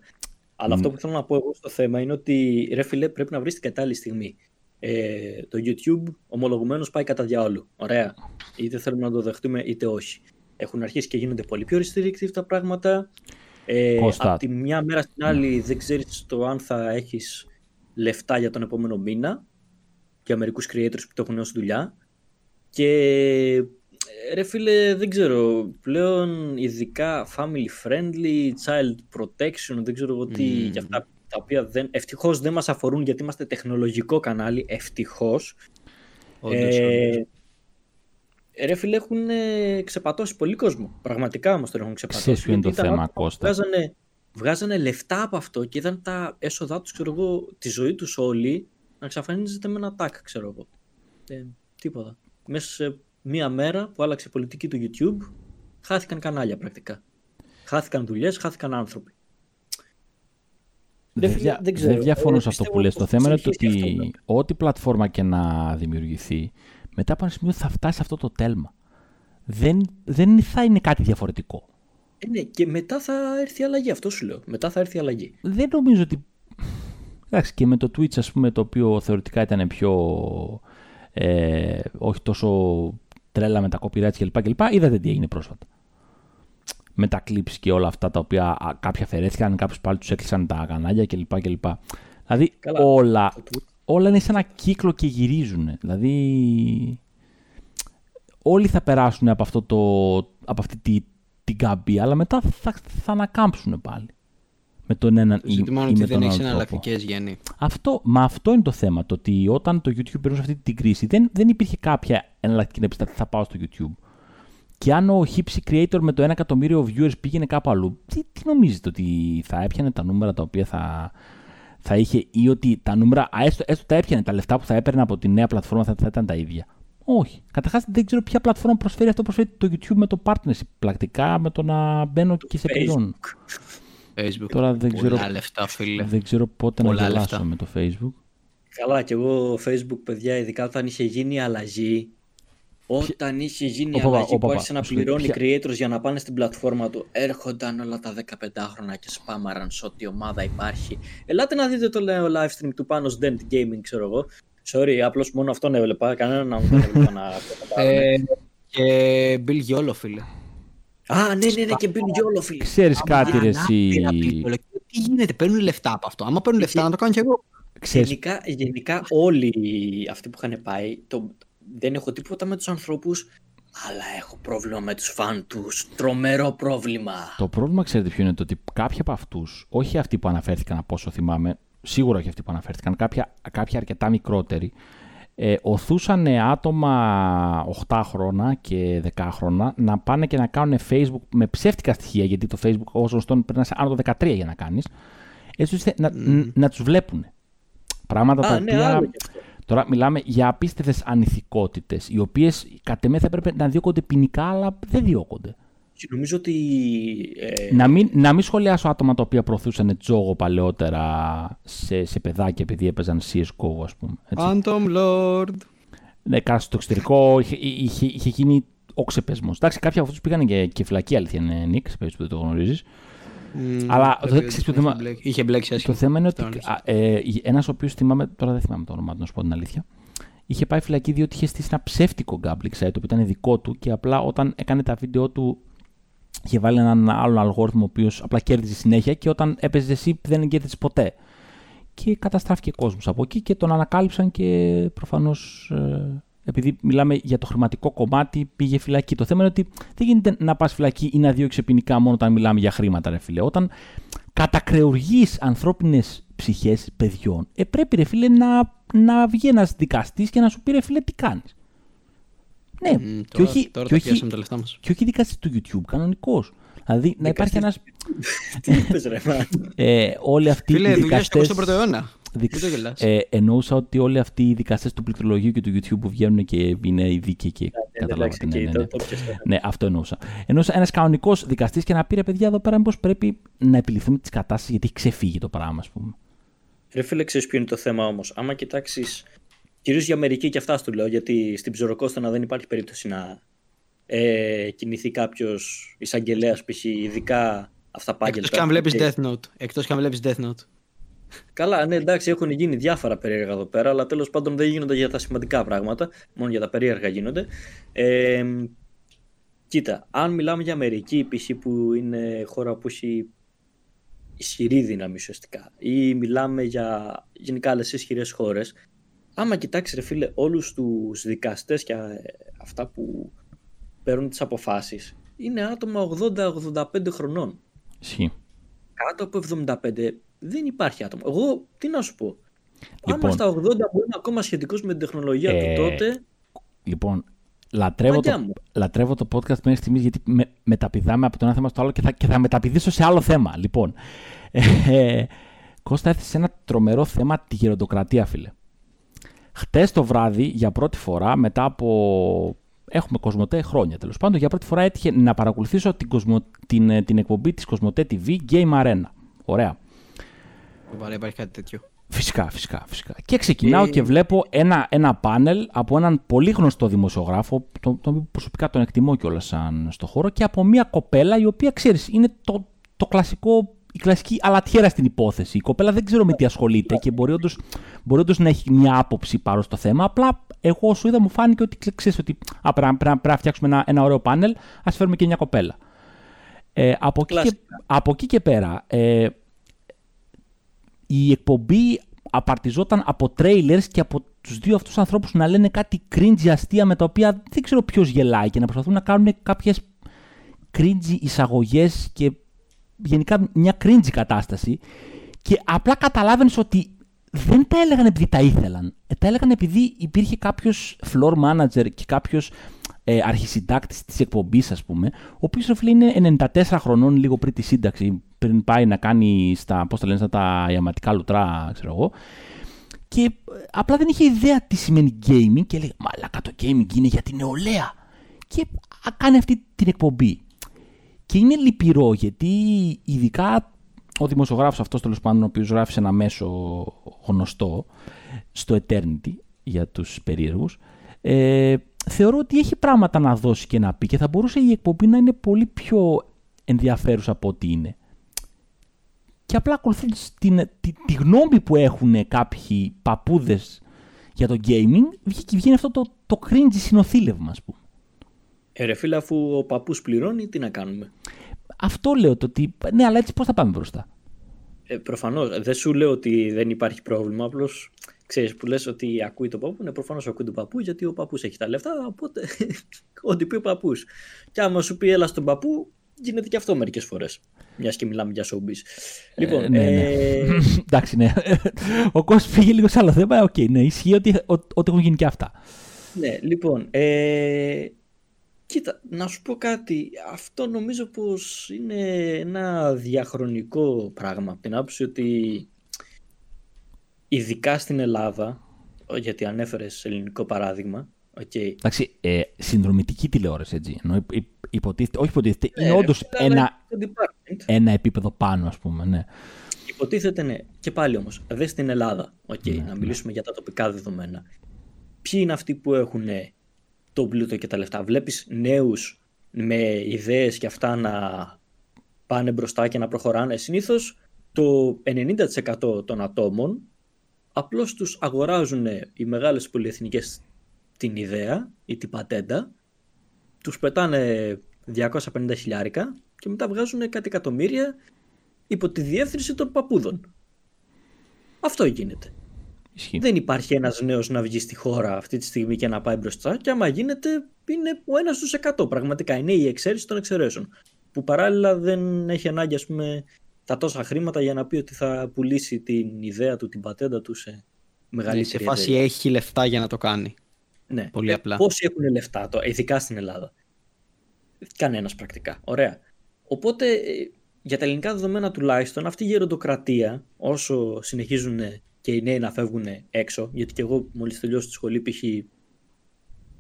Αλλά αυτό που θέλω να πω εγώ στο θέμα είναι ότι ρε φίλε πρέπει να βρεις την κατάλληλη στιγμή. Ε, το YouTube ομολογουμένως πάει κατά διάολου. Ωραία. Είτε θέλουμε να το δεχτούμε είτε όχι. Έχουν αρχίσει και γίνονται πολύ πιο restrictive τα πράγματα. Ε, από τη μια μέρα στην άλλη δεν ξέρεις το αν θα έχεις λεφτά για τον επόμενο μήνα για μερικούς creators που το έχουν ως δουλειά. Και ρε φίλε δεν ξέρω πλέον ειδικά family friendly, child protection δεν ξέρω εγώ τι για αυτά τα οποία δεν, ευτυχώς δεν μας αφορούν γιατί είμαστε τεχνολογικό κανάλι ευτυχώς. Ε, Ρε φίλε, έχουν ε, ξεπατώσει πολύ κόσμο. Πραγματικά όμως τον έχουν ξεπατώσει. Ξέρεις ποιο είναι το θέμα, Κώστα; Βγάζανε, βγάζανε λεφτά από αυτό και είδαν τα έσοδά τους, ξέρω εγώ, τη ζωή τους όλοι να εξαφανίζεται με ένα τάκ, ξέρω εγώ. Ε, τίποτα. Μέσα σε μία μέρα που άλλαξε η πολιτική του YouTube, χάθηκαν κανάλια πρακτικά. Χάθηκαν δουλειές, χάθηκαν άνθρωποι. Δεν, δεν, δεν, δεν διαφωνώ σε αυτό που λες. Το θέμα είναι ότι ό,τι πλατφόρμα και να δημιουργηθεί, μετά από ένα σημείο θα φτάσει αυτό το τέλμα. Δεν, δεν θα είναι κάτι διαφορετικό. Ε, ναι, και μετά θα έρθει η αλλαγή, αυτό σου λέω. Μετά θα έρθει η αλλαγή. Δεν νομίζω ότι. Εντάξει, και με το Twitch, ας πούμε, το οποίο θεωρητικά ήταν πιο. Ε, όχι τόσο τρέλα με τα copyrights κλπ. κλπ. Είδατε τι έγινε πρόσφατα. Με τα clips και όλα αυτά τα οποία κάποια αφαιρέθηκαν, κάποιους πάλι τους έκλεισαν τα κανάλια κλπ. κλπ. Δηλαδή Καλά, όλα όλα είναι σε ένα κύκλο και γυρίζουν. Δηλαδή, όλοι θα περάσουν από, αυτό το, από αυτή τη, την καμπή, αλλά μετά θα, θα ανακάμψουν πάλι. Με τον έναν ή, ή με τον δεν έχεις εναλλακτικές γέννη. Αυτό, μα αυτό είναι το θέμα. Το ότι όταν το YouTube περνούσε αυτή την κρίση, δεν, δεν υπήρχε κάποια εναλλακτική να πει θα πάω στο YouTube. Και αν ο Hipsy Creator με το 1 εκατομμύριο viewers πήγαινε κάπου αλλού, τι, τι νομίζετε ότι θα έπιανε τα νούμερα τα οποία θα, θα είχε ή ότι τα νούμερα, έστω, έστω τα έπιανε, τα λεφτά που θα έπαιρνε από τη νέα πλατφόρμα θα, θα ήταν τα ίδια. Όχι. Καταρχάς δεν ξέρω ποια πλατφόρμα προσφέρει αυτό. Προσφέρει το YouTube με το partnership. Πρακτικά με το να μπαίνω και σε πληρώνω. Facebook. Τώρα δεν Πολλά ξέρω, λεφτά, φίλε. δεν ξέρω πότε Πολλά να γελάσω λεφτά. με το Facebook. Καλά, και εγώ Facebook, παιδιά, ειδικά όταν είχε γίνει η αλλαγή. Όταν είχε γίνει η Οπα, οπα, αλλαγή που οπα, άρχισε να σου λέει, πληρώνει ποια- creators για να πάνε στην πλατφόρμα του, έρχονταν όλα τα 15χρονα και σπάμαραν σε ό,τι ομάδα υπάρχει. Ελάτε να δείτε το λέω live stream του πάνω Dent Gaming, ξέρω εγώ. Sorry, απλώς μόνο αυτόν έβλεπα, κανέναν να δεν έβλεπα να Ε, και Bill Yolo, φίλε. Α, ναι, ναι, ναι, και Bill Yolo, φίλε. Ξέρεις κάτι ρε εσύ... Ανάπηρα, Bill Yolo. Τι γίνεται, παίρνουν λεφτά από αυτό. Άμα παίρνουν λεφτά, να το κάνω κι εγώ. Ξέρεις, Γενικά, γενικά όλοι αυτοί που είχαν πάει, το, δεν έχω τίποτα με τους ανθρώπους, αλλά έχω πρόβλημα με τους φαν τους. Τρομερό πρόβλημα. Το πρόβλημα, ξέρετε ποιο είναι, το ότι κάποιοι από αυτούς, όχι αυτοί που αναφέρθηκαν από όσο θυμάμαι, σίγουρα όχι αυτοί που αναφέρθηκαν, κάποια, κάποια αρκετά μικρότεροι, ε, οθούσαν άτομα 8 χρόνια και 10 χρόνια να πάνε και να κάνουν Facebook με ψεύτικα στοιχεία, γιατί το Facebook όσο γνωστόν πρέπει να είσαι άνω το 13 για να κάνεις, έτσι ώστε να, να τους βλέπουν. Πράγματα τα Α, ναι, οποία... άλλο και αυτό. Τώρα μιλάμε για απίστευτες ανηθικότητες, οι οποίες κατ' εμέ θα έπρεπε να διώκονται ποινικά, αλλά δεν διώκονται. Νομίζω ότι. Ε... Να, μην, να μην σχολιάσω άτομα τα οποία προωθούσαν τζόγο παλαιότερα σε, σε παιδάκια επειδή έπαιζαν CSGO, ας πούμε. Phantom Lord. Ναι, κάτι στο εξωτερικό είχε, είχε, είχε γίνει ο ξεπεσμός. Εντάξει, κάποιοι από αυτούς πήγαν και, και φυλακή, αλήθεια είναι, Νίκ, σε περίπτωση που δεν το γνωρίζεις. Mm, Αλλά το, το, θέμα, είχε μπλέξει Το θέμα είναι ότι ε, ένας ο οποίος θυμάμαι, τώρα δεν θυμάμαι το όνομα του, να σου πω την αλήθεια, είχε πάει φυλακή διότι είχε στήσει ένα ψεύτικο gambling site, το οποίο ήταν δικό του και απλά όταν έκανε τα βίντεο του είχε βάλει έναν άλλον αλγόριθμο ο οποίος απλά κέρδιζε συνέχεια και όταν έπαιζε εσύ δεν κέρδιζες ποτέ. Και καταστράφηκε κόσμος από εκεί και τον ανακάλυψαν και προφανώς ε, επειδή μιλάμε για το χρηματικό κομμάτι, πήγε φυλακή. Το θέμα είναι ότι δεν γίνεται να πας φυλακή ή να διώξει ποινικά μόνο όταν μιλάμε για χρήματα, ρε φίλε. Όταν κατακρεουργείς ανθρώπινες ψυχές παιδιών, ε, πρέπει, ρε φίλε, να, να βγει ένας δικαστής και να σου πει, ρε φίλε, τι κάνεις. Ναι, mm, και, τώρα, όχι, τώρα και, όχι, τα λεφτά μας. και όχι δικαστής του YouTube, κανονικός. Δηλαδή να υπάρχει ένα. Τι είπες, ρε, ε, Όλοι αυτοί Φίλε, οι δικαστέ. Φίλε, 21ο αιώνα. Ε, εννοούσα ότι όλοι αυτοί οι δικαστές του πληκτρολογίου και του YouTube που βγαίνουν και είναι οι δίκαιοι και καταλάβατε. Ναι, ναι, ναι. ναι, αυτό εννοούσα. Εννοούσα ένας κανονικός δικαστής και να πει ρε παιδιά εδώ πέρα μήπως πρέπει να επιληθούμε τη κατάσταση γιατί έχει ξεφύγει το πράγμα, ας πούμε. Ρε φίλε, ξέρεις ποιο είναι το θέμα όμως. Άμα κοιτάξεις. Κυρίως για Αμερική και αυτά σου λέω, γιατί στην Ψωροκόστανα δεν υπάρχει περίπτωση να ε, κινηθεί κάποιος εισαγγελέας π.χ. ειδικά αυτά πάγγελτα. Εκτό και αν βλέπεις Death Note. Εκτός και αν βλέπεις Death Note. Καλά, ναι, εντάξει, έχουν γίνει διάφορα περίεργα εδώ πέρα, αλλά τέλος πάντων δεν γίνονται για τα σημαντικά πράγματα, μόνο για τα περίεργα γίνονται. Ε, κοίτα, αν μιλάμε για Αμερική, π.χ. που είναι χώρα που έχει ισχυρή δύναμη ουσιαστικά, ή μιλάμε για γενικά άλλες ισχυρές χώρες, άμα κοιτάξεις, ρε φίλε, όλους τους δικαστές και αυτά που παίρνουν τις αποφάσεις, είναι άτομα 80-85 χρονών. Ισχύει. Κάτω από 75 δεν υπάρχει άτομο. Εγώ τι να σου πω. Λοιπόν, Άμα στα 80 που είναι ακόμα σχετικός με την τεχνολογία ε, του τότε. Λοιπόν, λατρεύω το, λατρεύω το podcast μέχρι στιγμής γιατί με, μεταπηδάμε από το ένα θέμα στο άλλο και θα, και θα μεταπηδήσω σε άλλο θέμα. Λοιπόν, ε, Κώστα έθεσε σε ένα τρομερό θέμα τη γεροντοκρατία, φίλε. Χτες το βράδυ, για πρώτη φορά, μετά από έχουμε Κοσμοτέ χρόνια τέλος πάντων. Για πρώτη φορά έτυχε να παρακολουθήσω την, κοσμο, την, την εκπομπή της Κοσμοτέ TV Game Arena. Ωραία. Βαρέ, υπάρχει κάτι τέτοιο. Φυσικά, φυσικά, φυσικά. Και ξεκινάω και βλέπω ένα, ένα πάνελ από έναν πολύ γνωστό δημοσιογράφο, τον το προσωπικά τον εκτιμώ κιόλας σαν στο χώρο, και από μια κοπέλα η οποία ξέρεις, είναι το, το κλασικό η κλασική αλατιέρα στην υπόθεση. Η κοπέλα δεν ξέρω με τι ασχολείται και μπορεί όντως, μπορεί να έχει μια άποψη πάνω στο θέμα. Απλά εγώ όσο είδα μου φάνηκε ότι ξέρεις ότι α, πρέπει, πρέπει, να φτιάξουμε ένα, ένα ωραίο πάνελ, ας φέρουμε και μια κοπέλα. Ε, από, εκεί και, από εκεί και πέρα, ε, η εκπομπή απαρτιζόταν από τρέιλερς και από τους δύο αυτούς ανθρώπους να λένε κάτι cringe αστεία με τα οποία δεν ξέρω ποιος γελάει και να προσπαθούν να κάνουν κάποιες cringe εισαγωγές και γενικά μια cringe κατάσταση και απλά καταλάβαινες ότι δεν τα έλεγαν επειδή τα ήθελαν. Ε, τα έλεγαν επειδή υπήρχε κάποιος floor manager και κάποιος ε, αρχισυντάκτης της εκπομπής ας πούμε, ο οποίος είναι 94 χρονών λίγο πριν τη σύνταξη, πριν πάει να κάνει στα, πώς τα λένε, στα τα ιαματικά λουτρά, ξέρω εγώ. Και ε, απλά δεν είχε ιδέα τι σημαίνει gaming και λέει «Μαλάκα το gaming είναι για την νεολαία». Και κάνει αυτή την εκπομπή. Και είναι λυπηρό γιατί ειδικά ο δημοσιογράφος αυτός τέλος πάντων ο οποίος γράφει σε ένα μέσο γνωστό στο Eternity για τους περίεργους ε, θεωρώ ότι έχει πράγματα να δώσει και να πει και θα μπορούσε η εκπομπή να είναι πολύ πιο ενδιαφέρουσα από ό,τι είναι. Και απλά ακολουθούν τη, τη, γνώμη που έχουν κάποιοι παππούδες για το gaming, βγαίνει αυτό το, το cringe συνοθήλευμα, ας πούμε. Ε, ρε φίλε, αφού ο παππούς πληρώνει, τι να κάνουμε; Αυτό λέω το ότι. Ναι, αλλά έτσι πώς θα πάμε μπροστά; Ε, Προφανώς. Δεν σου λέω ότι δεν υπάρχει πρόβλημα. Απλώς ξέρεις που λες ότι ακούει τον παππού. Ναι, προφανώς ακούει τον παππού γιατί ο παππούς έχει τα λεφτά. Οπότε ό,τι πει ο παππούς. Και άμα σου πει έλα στον παππού, γίνεται και αυτό μερικές φορές. Μιας και μιλάμε για showbiz. Λοιπόν, ε, ναι, ναι. Ε... Εντάξει, ναι. Ο κόσμος πήγε λίγο σε άλλο θέμα. Οκ, okay, ναι, ισχύει ότι, ότι έχουν γίνει και αυτά. Ναι, λοιπόν. Ε... Κοίτα, να σου πω κάτι. Αυτό νομίζω πως είναι ένα διαχρονικό πράγμα. Από την άποψη ότι ειδικά στην Ελλάδα, γιατί ανέφερες ελληνικό παράδειγμα, Okay. Εντάξει, ε, συνδρομητική τηλεόραση έτσι. Ενώ υποτίθεται, όχι υποτίθεται, Ναι, είναι ρε, όντως φίλε, αλλά ένα, είναι το department. ένα επίπεδο πάνω, ας πούμε. Ναι. Υποτίθεται ναι. Και πάλι όμως, δε στην Ελλάδα. Οκ, Ναι, να μιλήσουμε για τα τοπικά δεδομένα. Ποιοι είναι αυτοί που έχουν τον πλούτο και τα λεφτά. Βλέπεις νέους με ιδέες και αυτά να πάνε μπροστά και να προχωράνε. Συνήθως το 90% των ατόμων απλώς τους αγοράζουν οι μεγάλες πολυεθνικές την ιδέα ή την πατέντα, τους πετάνε 250 χιλιάρικα και μετά βγάζουν κάτι εκατομμύρια υπό τη διεύθυνση των παππούδων. Αυτό γίνεται. Ισχύει. Δεν υπάρχει ένας νέος να βγει στη χώρα αυτή τη στιγμή και να πάει μπροστά και άμα γίνεται είναι ο ένας στους 100 πραγματικά. Είναι η εξαίρεση των εξαιρέσεων. Που παράλληλα δεν έχει ανάγκη ας πούμε τα τόσα χρήματα για να πει ότι θα πουλήσει την ιδέα του, την πατέντα του σε Ναι, μεγαλύτερη σε φάση εταιρεία. έχει λεφτά για να το κάνει. Ναι. Πολύ Ε, απλά. Πόσοι έχουν λεφτά, το, ειδικά στην Ελλάδα; Κανένας πρακτικά. Ωραία. Οπότε ε, για τα ελληνικά δεδομένα τουλάχιστον αυτή η γεροντοκρατία όσο συνεχίζουν και οι νέοι να φεύγουν έξω, γιατί και εγώ μόλις τελειώσω τη σχολή π.χ.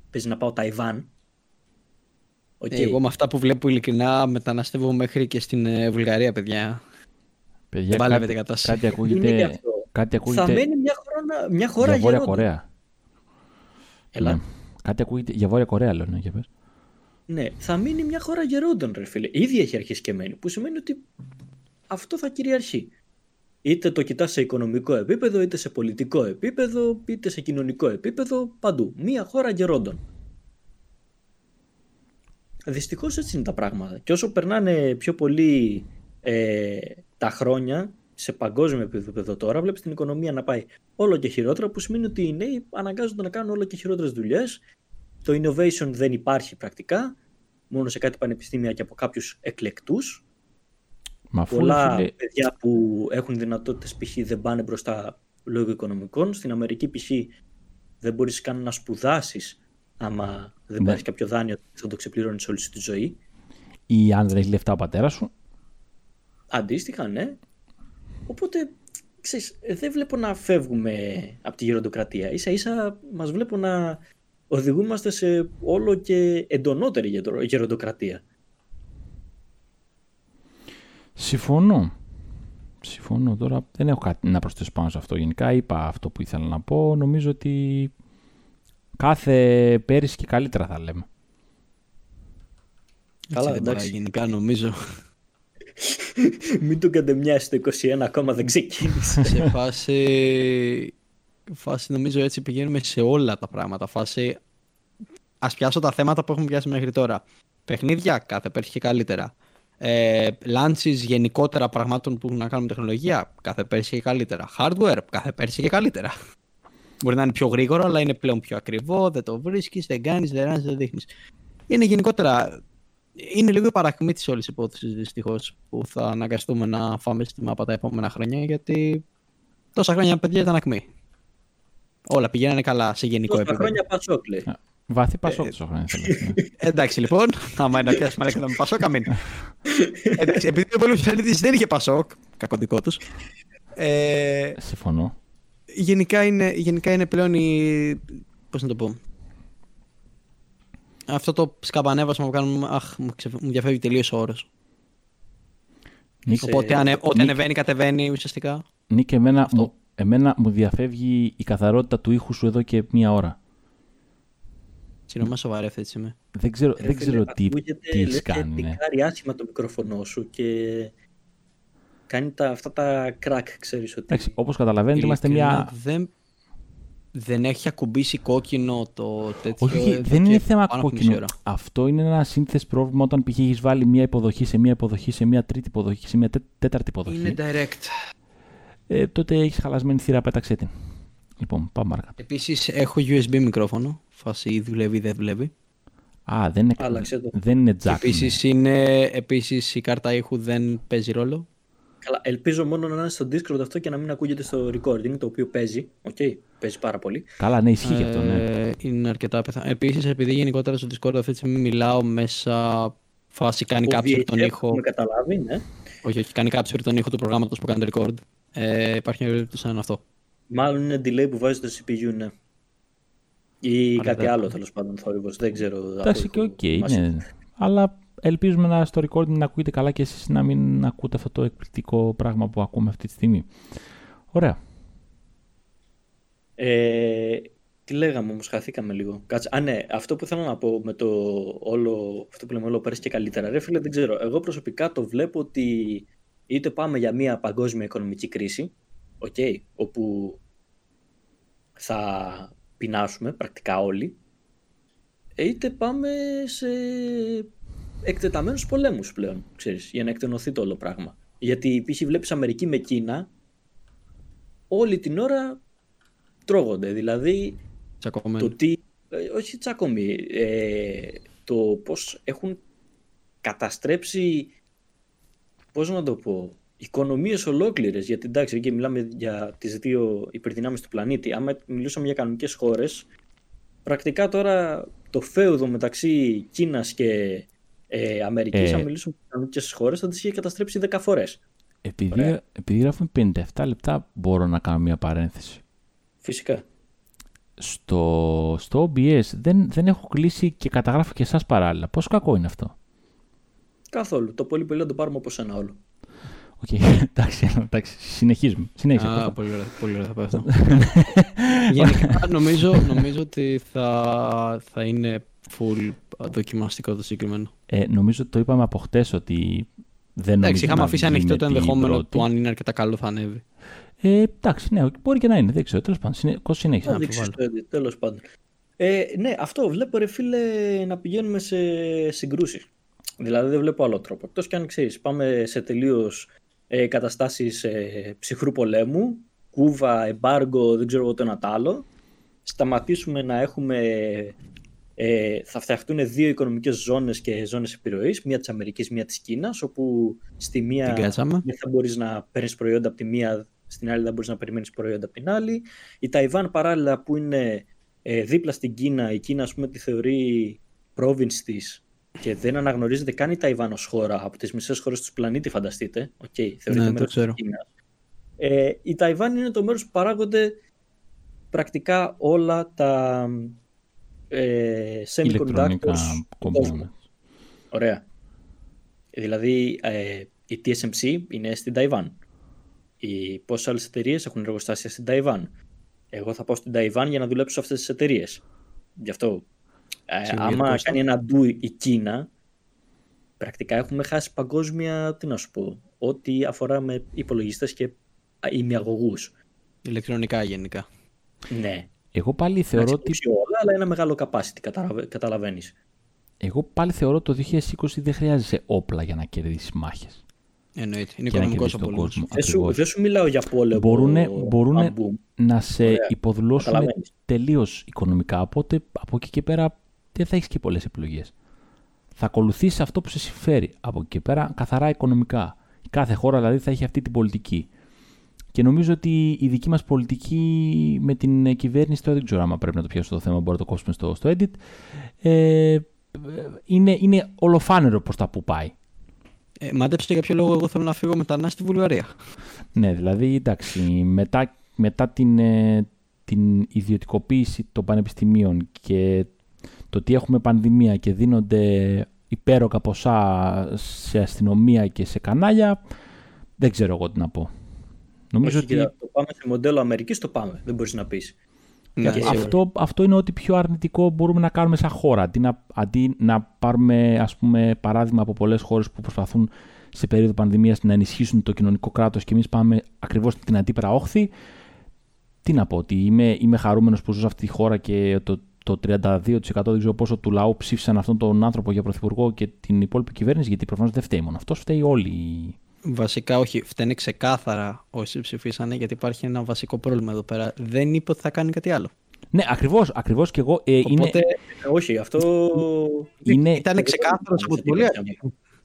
παίζει να πάω Ταϊβάν. Οκ. Ε, Εγώ με αυτά που βλέπω ειλικρινά μεταναστεύω μέχρι και στην ε, Βουλγαρία, παιδιά. Παιδιά, Δεν παλεύεται η κάτι, κατάσταση. κάτι Είναι και ακούγεται, αυτό. κάτι Θα ακούγεται μένει μια χώρα, μια χώρα για Βόρεια γερόντων. Κορέα. Έλα. Ναι. Κάτι ακούγεται για Βόρεια Κορέα, λέω, ναι, για πες. Ναι, θα μείνει μια χώρα γερόντων, ρε φίλε. Ήδη έχει αρχίσει και μένει. Που σημαίνει ότι αυτό θα κυριαρχεί. Είτε το κοιτάς σε οικονομικό επίπεδο, είτε σε πολιτικό επίπεδο, είτε σε κοινωνικό επίπεδο, παντού. Μια χώρα γερόντων. Δυστυχώς έτσι είναι τα πράγματα. Και όσο περνάνε πιο πολύ ε, τα χρόνια σε παγκόσμιο επίπεδο τώρα, βλέπεις την οικονομία να πάει όλο και χειρότερα, που σημαίνει ότι οι νέοι αναγκάζονται να κάνουν όλο και χειρότερες δουλειές. Το innovation δεν υπάρχει πρακτικά, μόνο σε κάτι πανεπιστήμια και από κάποιους εκλεκτούς. Μα αφού, Πολλά φίλε, παιδιά που έχουν δυνατότητες π.χ. δεν πάνε μπροστά λόγω οικονομικών. Στην Αμερική π.χ. δεν μπορείς καν να σπουδάσεις άμα δεν Ναι. πάρει κάποιο δάνειο θα το ξεπληρώνεις όλη σου τη ζωή. ή αν δεν έχει λεφτά ο πατέρας σου, Αντίστοιχα, ναι. Οπότε, ξέρεις, δεν βλέπω να φεύγουμε από τη γεροντοκρατία. Ίσα ίσα μας βλέπω να οδηγούμαστε σε όλο και εντονότερη γερο- γεροντοκρατία. Συμφωνώ. Συμφωνώ. Τώρα δεν έχω κάτι να προσθέσω πάνω σε αυτό. Γενικά είπα αυτό που ήθελα να πω. Νομίζω ότι κάθε πέρυσι και καλύτερα θα λέμε. Καλά, δεν πάει εντάξει. γενικά νομίζω. Μην τον κατεμοιάσει το 21 ακόμα δεν ξεκίνησε. σε φάση, φάση νομίζω έτσι πηγαίνουμε σε όλα τα πράγματα. Φάση, ας πιάσω τα θέματα που έχουμε πιάσει μέχρι τώρα. Παιχνίδια, κάθε πέρσι και καλύτερα. Ε, launches γενικότερα πραγμάτων που έχουν να κάνουν με τεχνολογία, κάθε πέρσι και καλύτερα. Hardware, κάθε πέρσι και καλύτερα. Μπορεί να είναι πιο γρήγορο, αλλά είναι πλέον πιο ακριβό, δεν το βρίσκεις, δεν κάνεις, δεν ράνει, δεν δείχνεις. Είναι γενικότερα. Είναι λίγο η παρακμή της όλης υπόθεσης δυστυχώς που θα αναγκαστούμε να φάμε στη μάπα τα επόμενα χρόνια γιατί τόσα χρόνια παιδιά ήταν ακμή. Όλα πηγαίνανε καλά σε γενικό Τόσα επίπεδο. χρόνια Πασόκ λέει. Βαθύ πασόκ τόσο χρόνια θέλω. ναι. Εντάξει λοιπόν, άμα είναι να πιάσουμε λέξη με Πασόκ, αμήν. Εντάξει, επειδή ο πολύ ψαλίτης δεν είχε Πασόκ, κακό δικό τους, ε, Συμφωνώ. γενικά, είναι, γενικά είναι πλέον η... Πώς να το πω. Αυτό το σκαμπανέβασμα που κάνουμε, αχ, μου, ξεφ... μου διαφεύγει τελείως ο όρος. Νίκο, Οπότε ανε... ό,τι Νίκ- ανεβαίνει, κατεβαίνει ουσιαστικά. Νίκ, εμένα, Αυτό. μου, εμένα μου διαφεύγει η καθαρότητα του ήχου σου εδώ και μία ώρα. Συγγνώμη, σοβαρεύεται έτσι είμαι. Δεν ξέρω, Ρε δεν φίλε, ξέρω τι, ακούγεται, τι λες έχεις και κάνει. Ναι. τικάρει άσχημα το μικρόφωνο σου και κάνει τα, αυτά τα κρακ, ξέρεις ότι... Εντάξει, όπως καταλαβαίνετε είμαστε Ειλικρινά, μια... Δεν, δεν έχει ακουμπήσει κόκκινο το τέτοιο. Όχι, όχι, εδώ δεν και είναι θέμα πάνω από μισή κόκκινο. ώρα. Αυτό είναι ένα σύνθεση πρόβλημα όταν π.χ. έχεις βάλει μία υποδοχή σε μία υποδοχή, σε μία τρίτη υποδοχή, σε μία τέ- τέταρτη υποδοχή. Είναι direct. Ε, τότε έχεις χαλασμένη θύρα, πέταξε την. Λοιπόν, πάμε παρακάτω. Επίσης έχω USB μικρόφωνο. Φάση δουλεύει ή δεν δουλεύει. Α, δεν είναι, Άλλαξε το. δεν είναι jack. ναι. Επίση είναι, επίσης, η κάρτα ήχου δεν παίζει ρόλο. Καλά, ελπίζω μόνο να είναι στο Discord αυτό και να μην ακούγεται στο recording, το οποίο παίζει. Οκ, παίζει πάρα πολύ. Καλά, ναι, ισχύει και αυτό, ναι. Ε, είναι αρκετά πεθα... Επίσης, επειδή γενικότερα στο Discord αυτή τη στιγμή μιλάω μέσα. Φάση κάνει capture, ναι, τον ήχο. Έχουμε καταλάβει, ναι. Όχι, όχι, κάνει capture τον ήχο του προγράμματος που κάνει το record. Ε, υπάρχει μια περίπτωση σαν αυτό. Μάλλον είναι delay που βάζει στο CPU, ναι. Ή Άρα κάτι δεν- άλλο τέλος πάντων θόρυβος, δεν ξέρω. Εντάξει και από- οκ, μας- ναι. Αλλά ελπίζουμε να στο recording να ακούγεται καλά και εσείς να μην ακούτε αυτό το εκπληκτικό πράγμα που ακούμε αυτή τη στιγμή. Ωραία. Ε, τι λέγαμε όμως, χαθήκαμε λίγο. Κάτσε. Α, ναι, αυτό που θέλω να πω με το όλο, αυτό που λέμε όλο πέρασε και καλύτερα. Ρε φίλε, δεν ξέρω. Εγώ προσωπικά το βλέπω ότι είτε πάμε για μια παγκόσμια οικονομική κρίση, οκ, όπου θα πεινάσουμε πρακτικά όλοι, ε, είτε πάμε σε εκτεταμένους πολέμους πλέον, ξέρεις, για να εκτονωθεί το όλο πράγμα. Γιατί π.χ. βλέπεις Αμερική με Κίνα, όλη την ώρα τρώγονται. Δηλαδή, Τσακωμένο. το τι. ε, όχι τσακωμοί. Ε, το πώς έχουν καταστρέψει. Πώς να το πω. Οικονομίες ολόκληρες. Γιατί εντάξει, και μιλάμε για τις δύο υπερδυνάμεις του πλανήτη. Άμα μιλούσαμε για κανονικές χώρες, πρακτικά τώρα το φέουδο μεταξύ Κίνας και ε, Αμερικής, Ε. αν μιλούσαμε για κανονικές χώρες, θα τις είχε καταστρέψει 10 φορές. Επειδή, Ωραία. επειδή γράφουμε 57 λεπτά, μπορώ να κάνω μια παρένθεση. Φυσικά. Στο, στο OBS δεν, δεν έχω κλείσει και καταγράφω και εσάς παράλληλα. Πόσο κακό είναι αυτό; Καθόλου. Το πολύ πολύ να το πάρουμε όπως ένα όλο. Οκ, εντάξει, εντάξει, συνεχίζουμε. Συνέχισε. Α, Κώστα. πολύ ωραία, πολύ ωραία θα πω αυτό. Γενικά νομίζω, νομίζω ότι θα, θα είναι full δοκιμαστικό το συγκεκριμένο. Ε, νομίζω το είπαμε από χτες ότι δεν νομίζω Εντάξει, είχαμε να αφήσει βγει ανοιχτό με το την ενδεχόμενο πρώτη. του αν είναι αρκετά καλό θα ανέβει. Ε, εντάξει, ναι, μπορεί και να είναι, δεν ξέρω. Τέλος πάντων, συνέ... Κώστα, συνέχισε. Θα να δείξεις αποβάλω. το edit, τέλος πάντων. Ε, ναι, αυτό βλέπω ρε φίλε να πηγαίνουμε σε συγκρούσεις. Δηλαδή δεν βλέπω άλλο τρόπο. Εκτός και αν ξέρεις, πάμε σε τελείως ε, καταστάσεις ε, ψυχρού πολέμου, κούβα, εμπάργκο, δεν ξέρω εγώ το ένα τ' άλλο. Σταματήσουμε να έχουμε... Ε, θα φτιαχτούν δύο οικονομικές ζώνες και ζώνες επιρροής, μία της Αμερικής, μία της Κίνας, όπου στη μία Την κάτσαμε. δεν θα μπορείς να παίρνεις προϊόντα από τη μία, στην άλλη δεν μπορείς να περιμένεις προϊόντα από την άλλη. Η Ταϊβάν παράλληλα που είναι ε, δίπλα στην Κίνα, η Κίνα ας πούμε τη θεωρεί province της και δεν αναγνωρίζεται καν η Ταϊβάν ως χώρα από τις μισές χώρες του πλανήτη φανταστείτε. Οκ, θεωρείται Ναι, το μέρος της ξέρω. Κίνας. Ε, η Ταϊβάν είναι το μέρος που παράγονται πρακτικά όλα τα ε, Ηλεκτρονικά semiconductors του components. κόσμου. Ωραία. Δηλαδή ε, η TSMC είναι στην Ταϊβάν. Οι πόσες άλλες εταιρείες έχουν εργοστάσια στην Ταϊβάν. Εγώ θα πάω στην Ταϊβάν για να δουλέψω σε αυτές τις εταιρείες. Γι' αυτό. Ε, Σίγουρα, άμα Κώστα. κάνει ένα ντου η Κίνα, πρακτικά χάσει παγκόσμια, τι να σου πω, ό,τι αφορά με υπολογιστές και ημιαγωγούς. Ηλεκτρονικά γενικά. Ναι. Εγώ πάλι θεωρώ Να ότι, ξεπούσει όλα, αλλά είναι μεγάλο capacity, καταλαβα- καταλαβαίνεις. εγώ πάλι θεωρώ ότι το 2020 δεν χρειάζεσαι όπλα για να κερδίσεις μάχες. Εννοείται. Είναι Και να οικονομικός κερδίσεις ο τον πόλεμο. κόσμο. Δεν σου, Ακριβώς. δεν σου μιλάω για πόλεμο. Μπορούνε- μπορούνε αμπούμ. Να σε Ωραία. υποδουλώσουν Καταλαβαίνεις. τελείως οικονομικά. Οπότε από εκεί και πέρα δεν θα έχεις και πολλές επιλογές. Θα ακολουθήσεις αυτό που σε συμφέρει. Από εκεί και πέρα καθαρά οικονομικά. Η κάθε χώρα δηλαδή θα έχει αυτή την πολιτική. Και νομίζω ότι η δική μας πολιτική με την ε, κυβέρνηση, τώρα δεν ξέρω άμα πρέπει να το πιάσω το θέμα, μπορεί να το κόψουμε στο, στο edit. Ε, είναι, είναι ολοφάνερο προς τα που πάει. Ε, μάντεψε για ποιο λόγο εγώ θέλω να φύγω μετανάστη στη Βουλγαρία. Ναι, δηλαδή εντάξει, μετά, μετά την, ε, την ιδιωτικοποίηση των πανεπιστημίων και το ότι έχουμε πανδημία και δίνονται υπέροκα ποσά σε αστυνομία και σε κανάλια, δεν ξέρω εγώ τι να πω. Νομίζω Όχι, ότι κοίτα, το πάμε σε μοντέλο Αμερικής, το πάμε. Δεν μπορείς να πεις. Ναι, Και σίγουρα. αυτό, αυτό είναι ό,τι πιο αρνητικό μπορούμε να κάνουμε σαν χώρα. Αντί να, αντί να πάρουμε ας πούμε, παράδειγμα από πολλές χώρες που προσπαθούν σε περίοδο πανδημίας να ενισχύσουν το κοινωνικό κράτος και εμείς πάμε ακριβώς την αντίπερα όχθη, τι να πω, ότι είμαι, είμαι χαρούμενος που ζω σε αυτή τη χώρα και το, το 32% δεν ξέρω πόσο του λαού ψήφισαν αυτόν τον άνθρωπο για πρωθυπουργό και την υπόλοιπη κυβέρνηση, γιατί προφανώς δεν φταίει μόνο αυτός, φταίει όλοι. οι- Βασικά, όχι. Φταίνε ξεκάθαρα όσοι ψηφίσανε γιατί υπάρχει ένα βασικό πρόβλημα εδώ πέρα. Δεν είπε ότι θα κάνει κάτι άλλο. Ναι, ακριβώς, ακριβώς και εγώ. Ε, είναι, Οπότε Ε, όχι, αυτό... είναι, ήταν ξεκάθαρος από την πολλή αρχή.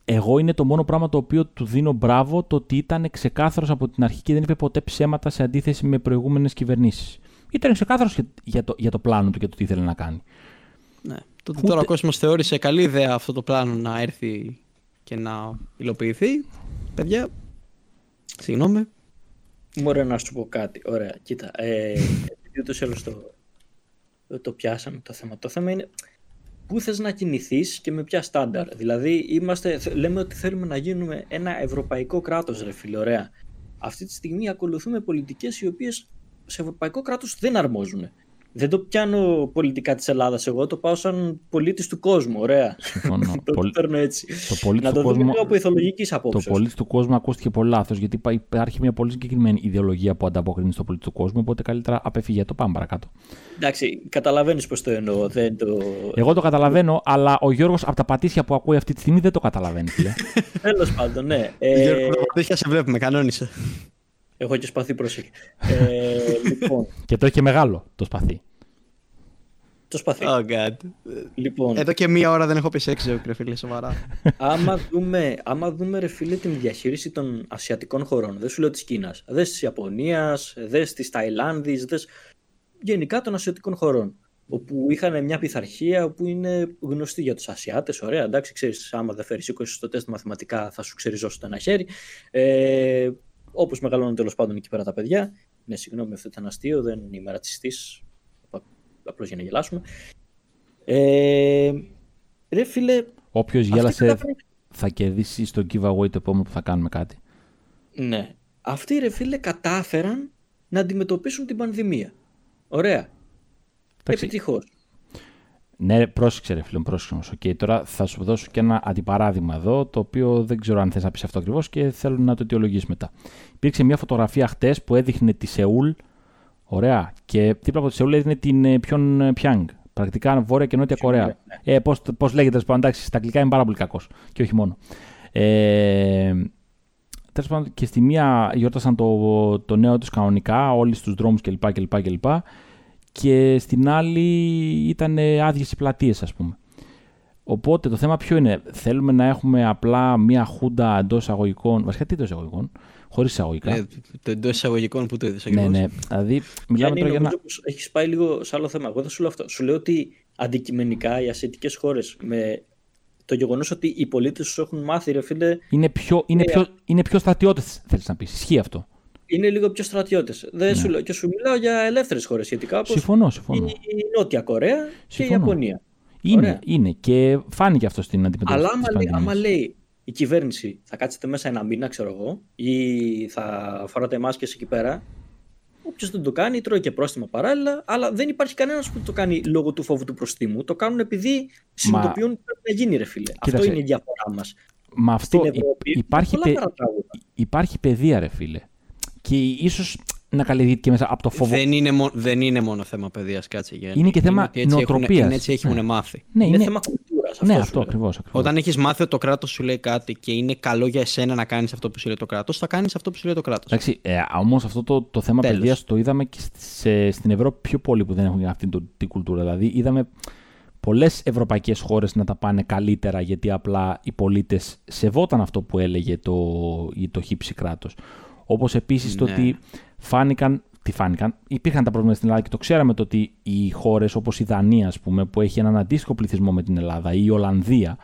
Εγώ είναι το μόνο πράγμα το οποίο του δίνω μπράβο το ότι ήταν ξεκάθαρος από την αρχή και δεν είπε ποτέ ψέματα σε αντίθεση με προηγούμενες κυβερνήσεις. Ήταν ξεκάθαρος για το, για το πλάνο του και το τι ήθελε να κάνει. Ναι. Το ότι Ούτε- τώρα ο κόσμος θεώρησε καλή ιδέα αυτό το πλάνο να έρθει και να υλοποιηθεί. Παιδιά, συγγνώμη. Μωρέ να σου πω κάτι. Ωραία, κοίτα. Ε, επειδή ούτως ή άλλως το... το πιάσαμε το θέμα. Το θέμα είναι πού θες να κινηθείς και με ποια στάνταρ. Δηλαδή είμαστε, λέμε ότι θέλουμε να γίνουμε ένα ευρωπαϊκό κράτος ρε φίλε, ωραία. Αυτή τη στιγμή ακολουθούμε πολιτικές οι οποίες σε ευρωπαϊκό κράτος δεν αρμόζουν δεν το πιάνω πολιτικά της Ελλάδας εγώ, το πάω σαν πολίτης του κόσμου. Ωραία. Συμφωνώ. το παίρνω έτσι. Το να το δούμε λίγο από ηθολογικής απόψη. Το πολίτης του κόσμου ακούστηκε πολύ λάθος, γιατί υπάρχει μια πολύ συγκεκριμένη ιδεολογία που ανταποκρίνει στο πολίτη του κόσμου, οπότε καλύτερα απέφυγε το πάμε παρακάτω. Εντάξει, καταλαβαίνεις πώς το εννοώ. Δεν το... Εγώ το καταλαβαίνω, αλλά ο Γιώργος από τα πατήσια που ακούει αυτή τη στιγμή δεν το καταλαβαίνει. Τέλος πάντων, ναι. Ε... Γιώργο, πατήσια σε βλέπουμε, κανόνισε. Έχω και σπαθί πρόσεχε. ε, λοιπόν. και το έχει μεγάλο το σπαθί. Το σπαθί. Oh God. Λοιπόν, Εδώ και μία ώρα δεν έχω πει σεξ, ρε φίλε, σοβαρά. άμα, δούμε, άμα δούμε, ρε φίλε, την διαχείριση των ασιατικών χωρών, δεν σου λέω της Κίνας, δες της Ιαπωνίας, δες της Ταϊλάνδης, δες. γενικά των ασιατικών χωρών. Όπου είχαν μια πειθαρχία όπου είναι γνωστή για τους Ασιάτες. Ωραία, εντάξει, ξέρεις, άμα δεν φέρεις 20 στο τεστ μαθηματικά, θα σου ξεριζώσει το ένα χέρι. Ε, Όπως μεγαλώνουν τέλος πάντων εκεί πέρα τα παιδιά. Ναι, συγγνώμη, αυτό ήταν αστείο, δεν είμαι ρατσιστής απλώς για να γελάσουμε. Ε, ρε φίλε. Όποιος γέλασε θα κερδίσει στο giveaway το επόμενο που θα κάνουμε κάτι. Ναι. Αυτοί ρε φίλε κατάφεραν να αντιμετωπίσουν την πανδημία. Ωραία. Επιτυχώς. Ναι, πρόσεξε ρε φίλε, πρόσεξε όμως. Okay, τώρα θα σου δώσω και ένα αντιπαράδειγμα εδώ, το οποίο δεν ξέρω αν θες να πεις αυτό ακριβώς και θέλω να το αιτιολογήσει μετά. Υπήρξε μια φωτογραφία χτες που έδειχνε τη Σεούλ Ωραία. Και δίπλα από τη Σεούλ είναι την Πιον Πιάνγκ. Πρακτικά Βόρεια και Νότια Κορέα. Ναι. Ε, πώς, πώς λέγεται, πάνω, εντάξει, στα αγγλικά είναι πάρα πολύ κακός. Και όχι μόνο. Ε, Τέλος πάντων, και στη μία γιόρτασαν το, το νέο τους κανονικά, όλοι στου δρόμους κλπ, κλπ, κλπ. Και στην άλλη ήταν άδειες οι πλατείες, ας πούμε. Οπότε το θέμα ποιο είναι, θέλουμε να έχουμε απλά μία χούντα εντός εισαγωγικών, βασικά τι εντός εισαγωγικών, χωρίς εισαγωγικά. Ε, το εντός εισαγωγικών που το είδες Ναι, ναι. Δηλαδή, μιλάμε τώρα για ένα. Έχεις πάει λίγο σε άλλο θέμα. Εγώ θα σου λέω αυτό. Σου λέω ότι αντικειμενικά οι ασιατικές χώρες με το γεγονός ότι οι πολίτες τους έχουν μάθει, ρε φίλε. Είναι πιο, είναι ε, πιο, είναι πιο στρατιώτες, θέλεις να πεις. Ισχύει αυτό. Είναι λίγο πιο στρατιώτες. Ναι. Σου λέω, και σου μιλάω για ελεύθερες χώρες σχετικά. Όπως συμφωνώ, συμφωνώ. Η, η Νότια Κορέα συμφωνώ. και η Ιαπωνία. Είναι, είναι. Και φάνηκε αυτό στην αντιμετώπιση. Αλλά άμα, λέει, άμα λέει η κυβέρνηση θα κάτσετε μέσα ένα μήνα, ξέρω εγώ, ή θα φοράτε μάσκες εκεί πέρα, Όποιος δεν το κάνει, τρώει και πρόστιμα παράλληλα, αλλά δεν υπάρχει κανένας που το κάνει λόγω του φόβου του προστίμου. Το κάνουν επειδή συνειδητοποιούν ότι πρέπει να γίνει, ρε φίλε. αυτό είναι η διαφορά μας. Μα αυτό υπάρχει, παι... υπάρχει παιδεία, ρε φίλε. Και ίσως να καλλιεργείται και μέσα από το φόβο. Δεν είναι, μο... δεν είναι μόνο θέμα παιδείας, κάτσε για Είναι και θέμα νοοτροπίας. Είναι έτσι έχουν ναι. μάθει. Ναι, είναι, είναι θέμα ναι, αυτός ακριβώς. Όταν έχεις μάθει ότι το κράτος σου λέει κάτι και είναι καλό για εσένα να κάνεις αυτό που σου λέει το κράτος, θα κάνεις αυτό που σου λέει το κράτος. Εντάξει, ε, όμως αυτό το, το θέμα παιδείας το είδαμε και σε, στην Ευρώπη πιο πολύ που δεν έχουν αυτή την κουλτούρα. Δηλαδή, είδαμε πολλές ευρωπαϊκές χώρες να τα πάνε καλύτερα γιατί απλά οι πολίτες σεβόταν αυτό που έλεγε το, το χύψη κράτος. Όπως επίσης το ναι. ότι φάνηκαν τι φάνηκαν. Υπήρχαν τα προβλήματα στην Ελλάδα και το ξέραμε το ότι οι χώρες όπως η Δανία, ας πούμε, που έχει έναν αντίστοιχο πληθυσμό με την Ελλάδα, ή η Ολλανδία,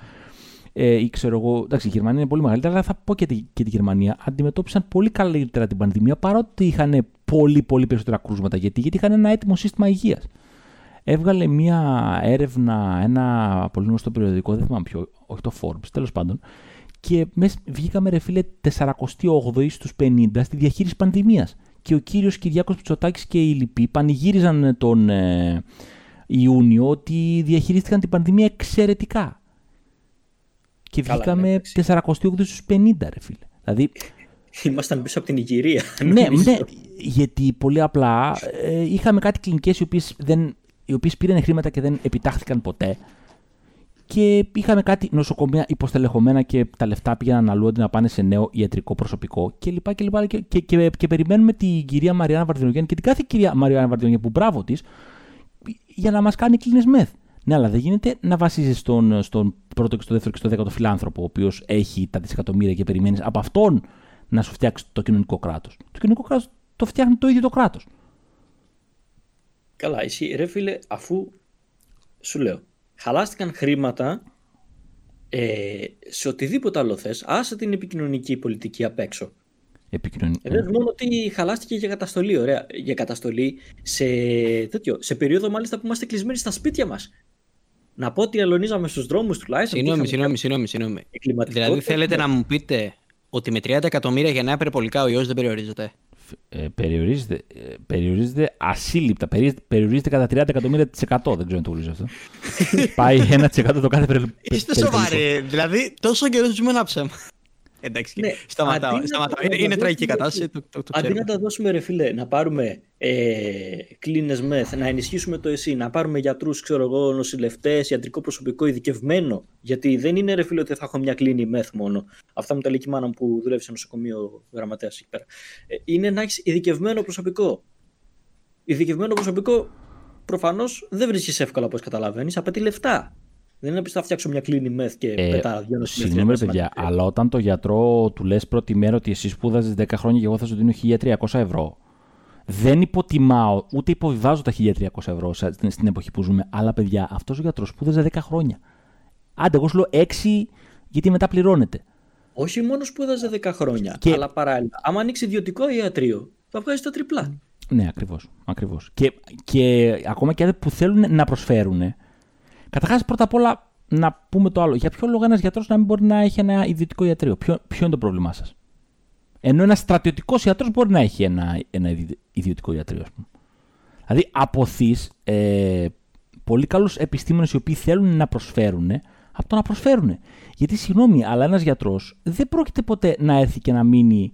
ε, ή ξέρω εγώ, εντάξει, η Γερμανία είναι πολύ μεγαλύτερη, αλλά θα πω και τη, και τη Γερμανία, αντιμετώπισαν πολύ καλύτερα την πανδημία παρότι είχαν πολύ, πολύ περισσότερα κρούσματα. Γιατί, γιατί είχαν ένα έτοιμο σύστημα υγείας. Έβγαλε μία έρευνα, ένα πολύ γνωστό περιοδικό, δεν θυμάμαι ποιο, όχι το Forbes, τέλος πάντων, και μέσα, βγήκαμε ρε φίλε 48 στους 50 στη διαχείριση πανδημίας και ο κύριος Κυριάκος Πιτσοτάκης και οι λοιποί πανηγύριζαν τον ε, Ιούνιο ότι διαχειρίστηκαν την πανδημία εξαιρετικά. Και βγήκαμε 48 ναι, στους 50 ρε φίλε. Δηλαδή, Ήμασταν πίσω από την Ιγυρία. ναι, ναι, γιατί πολύ απλά ε, είχαμε κάτι κλινικές οι οποίες, δεν, οι οποίες πήραν χρήματα και δεν επιτάχθηκαν ποτέ και είχαμε κάτι νοσοκομεία υποστελεχωμένα και τα λεφτά πήγαιναν αλλού αντί να πάνε σε νέο ιατρικό προσωπικό κλπ. Και, και, και, και, και, και περιμένουμε την κυρία Μαριάννα Βαρδινογέννη και την κάθε κυρία Μαριάννα Βαρδινογέννη που μπράβο της για να μας κάνει κλίνε μεθ. Ναι, αλλά δεν γίνεται να βασίζεις στον, στον πρώτο και στο δεύτερο και στο δέκατο φιλάνθρωπο, ο οποίος έχει τα δισεκατομμύρια και περιμένεις από αυτόν να σου φτιάξει το κοινωνικό κράτος. Το κοινωνικό κράτος το φτιάχνει το ίδιο το κράτος. Καλά, εσύ ρε φίλε, αφού σου λέω, χαλάστηκαν χρήματα ε, σε οτιδήποτε άλλο θες, άσε την επικοινωνική πολιτική απ' έξω. επικοινωνία. Ε, μόνο ότι χαλάστηκε για καταστολή, ωραία. Για καταστολή σε, τέτοιο, σε περίοδο μάλιστα που είμαστε κλεισμένοι στα σπίτια μας. Να πω ότι αλωνίζαμε στους δρόμους τουλάχιστον. Συγγνώμη, συγγνώμη, συγγνώμη. συγγνώμη. Δηλαδή θέλετε να μου πείτε ότι με 30 εκατομμύρια για νέα περιπολικά ο ιός δεν περιορίζεται; Ε, περιορίζεται, ε, περιορίζεται ασύλληπτα. Περιορίζεται κατά 30 εκατομμύρια της 100. Δεν ξέρω αν το γνωρίζω αυτό. Πάει 1% το κάθε περιπολικό. Είστε σοβαροί. Δηλαδή, τόσο καιρό ζούμε ένα ψέμα. Εντάξει, ναι, σταματάω. σταματάω. Είναι, είναι τραγική κατάσταση. Το, το, το αντί να τα δώσουμε, ρε φίλε, να πάρουμε ε, κλίνε μεθ, να ενισχύσουμε το ΕΣΥ, να πάρουμε γιατρούς, ξέρω εγώ, νοσηλευτές, ιατρικό προσωπικό ειδικευμένο. Γιατί δεν είναι, ρε φίλε, ότι θα έχω μια κλίνη μεθ μόνο. Αυτά μου τα λέει και η μάνα μου που δουλεύει σε νοσοκομείο γραμματέας εκεί πέρα. Ε, είναι να έχεις ειδικευμένο προσωπικό. Ειδικευμένο προσωπικό προφανώς δεν βρίσκεις εύκολα όπως καταλαβαίνεις, απαιτεί λεφτά. Δεν είναι να θα φτιάξω μια κλίνη μεθ και ε, πετά δύο Συγγνώμη, παιδιά, αλλά όταν το γιατρό του λες πρώτη μέρα ότι εσύ σπούδαζε 10 χρόνια και εγώ θα σου δίνω 1300 ευρώ. Δεν υποτιμάω, ούτε υποβιβάζω τα 1300 ευρώ στην εποχή που ζούμε. Αλλά παιδιά, αυτός ο γιατρός σπούδαζε 10 χρόνια. Άντε, εγώ σου λέω 6 γιατί μετά πληρώνεται. Όχι μόνος σπούδαζε 10 χρόνια, και... αλλά παράλληλα. Άμα ανοίξει ιδιωτικό ιατρείο, θα βγάζει τα τριπλά. Ναι, ακριβώς. Ακριβώς. Και, και ακόμα και που θέλουν να προσφέρουν, Καταρχάς, πρώτα απ' όλα, να πούμε το άλλο. Για ποιο λόγο ένας γιατρός να μην μπορεί να έχει ένα ιδιωτικό ιατρείο, ποιο, ποιο είναι το πρόβλημά σας; Ενώ ένας στρατιωτικός ιατρό μπορεί να έχει ένα, ένα ιδιωτικό ιατρείο, ας πούμε. Δηλαδή, αποθείς ε, πολύ καλούς επιστήμονες οι οποίοι θέλουν να προσφέρουν από το να προσφέρουν. Γιατί, συγγνώμη, αλλά ένας γιατρός δεν πρόκειται ποτέ να έρθει και να μείνει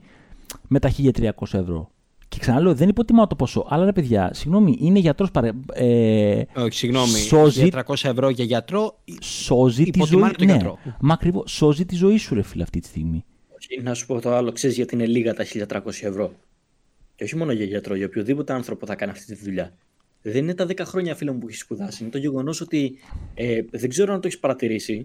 με τα 1300 ευρώ. Και ξαναλέω, δεν υποτιμάω το ποσό. Αλλά ρε παιδιά, συγγνώμη, είναι γιατρός παρε... Ε, Όχι, συγγνώμη. Σώζει... 300 ευρώ για γιατρό. Σώζει τη ζωή. Ναι, μα ακριβώς. Σώζει τη ζωή σου, ρε φίλε, αυτή τη στιγμή. Όχι, να σου πω το άλλο, ξέρεις γιατί είναι λίγα τα 1300 ευρώ; Και όχι μόνο για γιατρό, για οποιοδήποτε άνθρωπο θα κάνει αυτή τη δουλειά. Δεν είναι τα 10 χρόνια, φίλε μου, που έχεις σπουδάσει. Είναι το γεγονός ότι ε, δεν ξέρω αν το έχεις παρατηρήσει.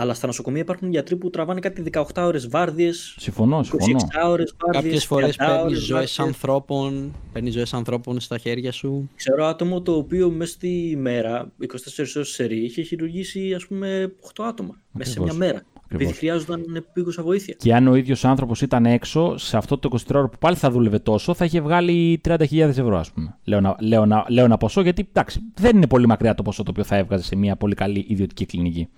Αλλά στα νοσοκομεία υπάρχουν γιατροί που τραβάνε κάτι 18 ώρες βάρδιες. Συμφωνώ, συμφωνώ. 26 ώρες βάρδιες. Κάποιες φορές παίρνεις ζωές ανθρώπων, παίρνεις ζωές ανθρώπων στα χέρια σου. Ξέρω άτομο το οποίο μέσα στη μέρα, 24 ώρες σερή, είχε χειρουργήσει ας πούμε 8 άτομα. Μέσα σε μια μέρα. Επειδή χρειάζονταν επίγουσα βοήθεια. Και αν ο ίδιος άνθρωπος ήταν έξω, σε αυτό το 24 ώρο που πάλι θα δούλευε τόσο, θα είχε βγάλει 30.000 ευρώ, ας πούμε. Λέω, να, λέω, να, λέω ένα ποσό, γιατί εντάξει, δεν είναι πολύ μακριά το ποσό το οποίο θα έβγαζε σε μια πολύ καλή ιδιωτική κλινική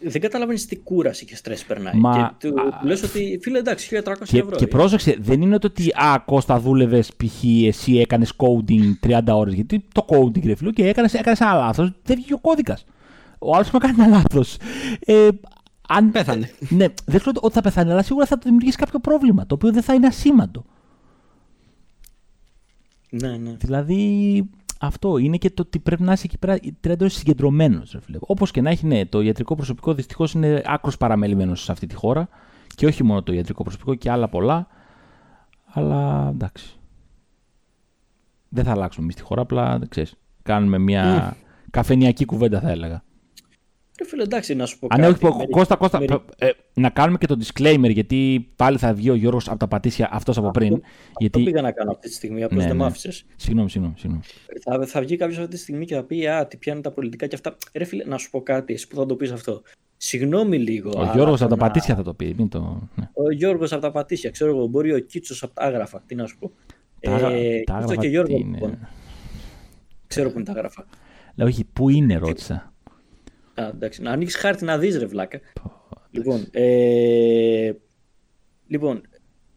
δεν καταλαβαίνεις τι κούραση και στρες περνάει. Μα... Και του, λες ότι φίλε εντάξει, 1300 και, ευρώ. Και πρόσεξε, δεν είναι ότι Α, Κώστα, δούλευες π.χ. εσύ έκανες coding 30 ώρες. Γιατί το coding ρε φίλο και έκανες έκανες ένα λάθος. Δεν βγήκε ο κώδικας. Ο άλλος μου κάνει ένα λάθος. Ε, αν πέθανε. Ναι, δεν ξέρω ότι θα πεθάνει, αλλά σίγουρα θα του δημιουργήσει κάποιο πρόβλημα το οποίο δεν θα είναι ασήμαντο. Ναι, ναι. Δηλαδή, αυτό είναι και το ότι πρέπει να είσαι εκεί πέρα 30 συγκεντρωμένος. Όπως και να έχει, ναι, το ιατρικό προσωπικό δυστυχώς είναι άκρος παραμελημένος σε αυτή τη χώρα. Και όχι μόνο το ιατρικό προσωπικό και άλλα πολλά. Αλλά εντάξει. Δεν θα αλλάξουμε εμείς τη χώρα, απλά ξέρεις, κάνουμε μια mm. καφενιακή κουβέντα, θα έλεγα. Ρε φίλε, εντάξει, να σου πω κάτι. όχι, Κώστα, Κώστα, ε, να κάνουμε και το disclaimer, γιατί πάλι θα βγει ο Γιώργος από τα πατήσια αυτός από πριν. Αυτό, γιατί... αυτό πήγα να κάνω αυτή τη στιγμή, απλώς ναι, δεν ναι. μ' άφησες. Συγγνώμη, συγγνώμη. συγγνώμη. Θα, θα βγει κάποιος αυτή τη στιγμή και θα πει «Α, τι πιάνουν τα πολιτικά και αυτά». Ρε φίλε, να σου πω κάτι, εσύ που θα το πεις αυτό. Συγγνώμη λίγο. Ο Γιώργος από τα πατήσια θα το πει. Μην το... Ναι. Ο Γιώργος από τα πατήσια, ξέρω εγώ. Μπορεί ο Κίτσος από τα άγραφα. Τι να σου πω. Τα, ε, τα άγραφα. και Γιώργο, λοιπόν. Ξέρω που είναι τα άγραφα. Λέω, όχι, πού είναι, ρώτησα. Α, εντάξει, να ανοίξεις χάρτη να δεις, ρε βλάκα. λοιπόν, ε, λοιπόν,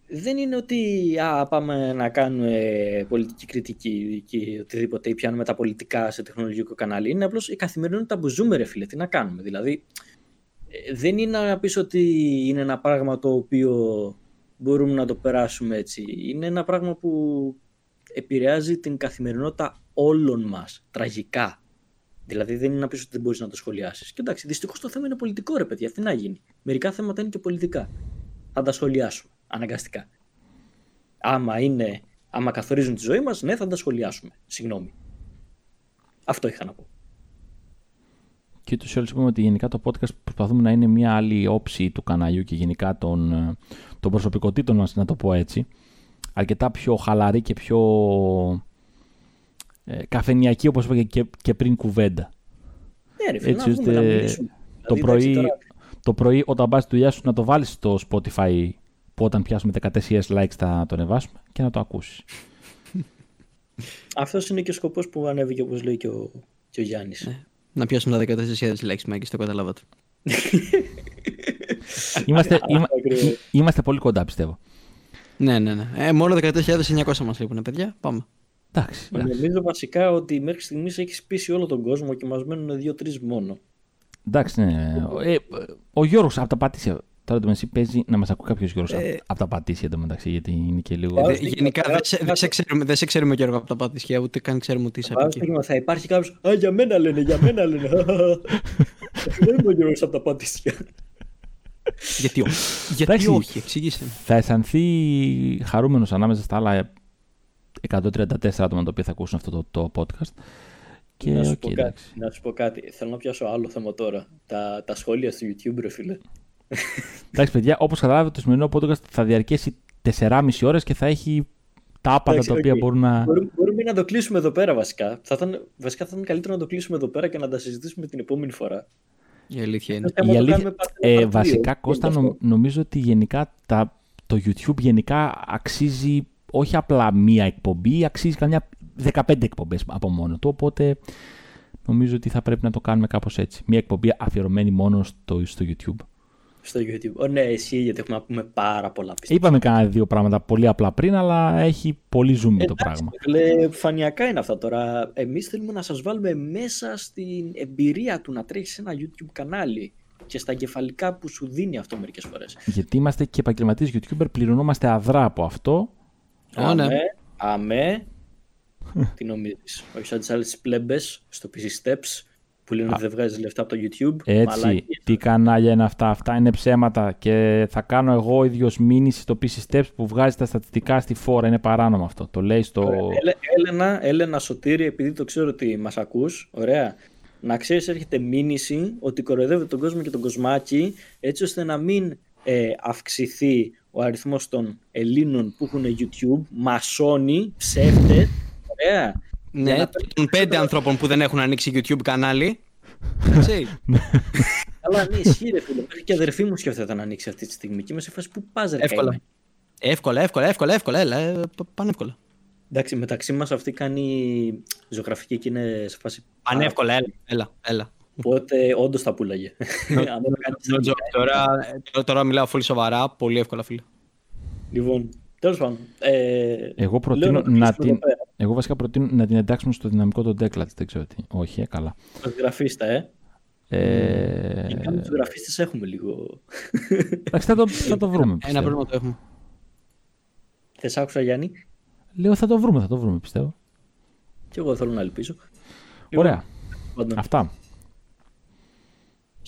δεν είναι ότι α, πάμε να κάνουμε πολιτική κριτική και οτιδήποτε ή πιάνουμε τα πολιτικά σε τεχνολογικό κανάλι. Είναι απλώς η καθημερινότητα που ζούμε, ρε φίλε. Τι να κάνουμε. Δηλαδή, ε, δεν είναι να πεις ότι είναι ένα πράγμα το οποίο μπορούμε να το περάσουμε έτσι. Είναι ένα πράγμα που επηρεάζει την καθημερινότητα όλων μας, τραγικά. Δηλαδή δεν είναι να πεις ότι δεν μπορείς να το σχολιάσεις. Και εντάξει, δυστυχώς το θέμα είναι πολιτικό, ρε παιδιά. Τι να γίνει. Μερικά θέματα είναι και πολιτικά. Θα τα σχολιάσουμε αναγκαστικά. Άμα, είναι, άμα καθορίζουν τη ζωή μας, ναι, θα τα σχολιάσουμε. Συγγνώμη. Αυτό είχα να πω. Και ούτως ή άλλως είπαμε ότι γενικά το podcast προσπαθούμε να είναι μια άλλη όψη του καναλιού και γενικά των, των προσωπικότητων μας, να το πω έτσι. Αρκετά πιο χαλαρή και πιο ε, καφενιακή όπως είπα και, και πριν κουβέντα. Ναι, ρε, Έτσι ώστε το, πρωί, το πρωί όταν πας στη δουλειά σου να το βάλεις στο Spotify που όταν πιάσουμε 14.000 likes θα το ανεβάσουμε και να το ακούσεις. Αυτός είναι και ο σκοπός που ανέβηκε, όπως λέει και ο, και ο Γιάννης. Ναι. Να πιάσουμε τα 14.000 likes, Μάγκη, το καταλάβατε. είμαστε, Αυτό είμα- ακριβώς. είμαστε πολύ κοντά, πιστεύω. Ναι, ναι, ναι. Ε, μόνο 14.900 μας λείπουν, παιδιά. Πάμε. Εντάξει. Νομίζω βασικά ότι μέχρι στιγμής έχεις πείσει όλο τον κόσμο και μας μένουν δύο-τρεις μόνο. Εντάξει, ναι. Ε, ο Γιώργος από τα Πατήσια. Τώρα το μεταξύ παίζει να μας ακούει κάποιος Γιώργος Ε. από τα Πατήσια εντωμεταξύ, γιατί είναι και λίγο. Πάω Ε, στην γενικά δεν σε, Κροατία. δεν σε ξέρουμε, δεν σε ξέρουμε Γιώργο από τα πατησιά, ούτε καν ξέρουμε τι είσαι από Βάζω εκεί. στοίχημα, θα υπάρχει κάποιος. Α, για μένα λένε, για μένα λένε. Δεν είμαι ο Γιώργος από τα Πατήσια. Γιατί όχι. Γιατί Εντάξει. όχι, εξήγησε. Θα αισθανθεί χαρούμενος ανάμεσα στα άλλα 134 άτομα τα οποία θα ακούσουν αυτό το, το podcast. Και να, σου οκ, πω κάτι, εντάξει. να σου πω κάτι. Θέλω να πιάσω άλλο θέμα τώρα. Τα, τα σχόλια στο YouTube, ρε φίλε. Εντάξει, παιδιά, όπως καταλάβετε, το σημερινό podcast θα διαρκέσει 4,5 ώρες και θα έχει τα άπατα Εντάξει, τα οποία οκ. μπορούν να. Μπορούμε, μπορούμε να το κλείσουμε εδώ πέρα βασικά. Θα ήταν, βασικά θα ήταν καλύτερο να το κλείσουμε εδώ πέρα και να τα συζητήσουμε την επόμενη φορά. Η αλήθεια είναι. Άμα Η το αλήθεια, κάνουμε part one, ε, part two, βασικά, τι Κώστα, είναι νο- αυτό. νομίζω ότι γενικά τα, το YouTube γενικά αξίζει όχι απλά μία εκπομπή, αξίζει καμιά 15 εκπομπές από μόνο του, οπότε νομίζω ότι θα πρέπει να το κάνουμε κάπως έτσι. Μία εκπομπή αφιερωμένη μόνο στο, στο YouTube. Στο YouTube. Ω, ναι, εσύ γιατί έχουμε να πούμε πάρα πολλά πιστεύω. Είπαμε κάνα δύο πράγματα πολύ απλά πριν, αλλά έχει πολύ zoom το Εντάξει, πράγμα. Φίλε, φανειακά είναι αυτά τώρα. Εμείς θέλουμε να σας βάλουμε μέσα στην εμπειρία του να τρέχεις ένα YouTube κανάλι και στα κεφαλικά που σου δίνει αυτό μερικές φορές. Γιατί είμαστε και επαγγελματίες YouTuber, πληρωνόμαστε αδρά από αυτό. Ω, ναι. Αμέ, αμέ. Τι νομίζεις, όχι σαν τις άλλες πλέμπες στο PC Steps που λένε ότι δεν βγάζεις λεφτά από το YouTube. Έτσι, Μαλάκες. τι κανάλια είναι αυτά, αυτά είναι ψέματα και θα κάνω εγώ ο ίδιος μήνυση στο PC Steps που βγάζει τα στατιστικά στη φόρα, είναι παράνομο αυτό. Το λέει στο... Έλε- Έλενα, Έλενα Σωτήρη, επειδή το ξέρω ότι μας ακούς, ωραία, να ξέρεις έρχεται μήνυση ότι κοροϊδεύει τον κόσμο και τον κοσμάκι έτσι ώστε να μην ε, αυξηθεί ο αριθμός των Ελλήνων που έχουν YouTube, μασόνοι, ψεύτες, ωραία. Ναι, Για να των πέντε ανθρώπων που δεν έχουν ανοίξει YouTube κανάλι. Εντάξει. Αλλά ναι, ισχύει ρε φίλε, μέχρι και η αδερφή μου σκέφτεται να ανοίξει αυτή τη στιγμή και είμαι σε φάση που πας ρε Εύκολα. καημένη. εύκολα, εύκολα, εύκολα, εύκολα. Έλα, ε, π- πάνε εύκολα. Εντάξει, μεταξύ μας αυτή κάνει ζωγραφική και είναι σε φάση... Πάνε εύκολα, έλα. Έλα, έλα. Οπότε όντως τα πουλάγε. Αν δεν το κάνεις No joke. Τώρα, τώρα, τώρα μιλάω πολύ σοβαρά, πολύ εύκολα, φίλε. Λοιπόν, τέλος πάντων. Ε, Εγώ προτείνω λέω να κλείσουμε την... εδώ πέρα. Εγώ βασικά προτείνω να την εντάξουμε στο δυναμικό των Decklats, δεν ξέρω τι. Όχι, ε, καλά. Τους γραφίστα, ε. Ε... Και κάνουμε τους γραφίστες έχουμε λίγο. Εντάξει, θα το, θα το βρούμε, Ένα πιστεύω. πρόβλημα το έχουμε. Θες άκουσα Γιάννη; Λέω θα το βρούμε, θα το βρούμε, πιστεύω. Και εγώ θέλω να ελπίζω. Ωραία. Πάντων, Αυτά.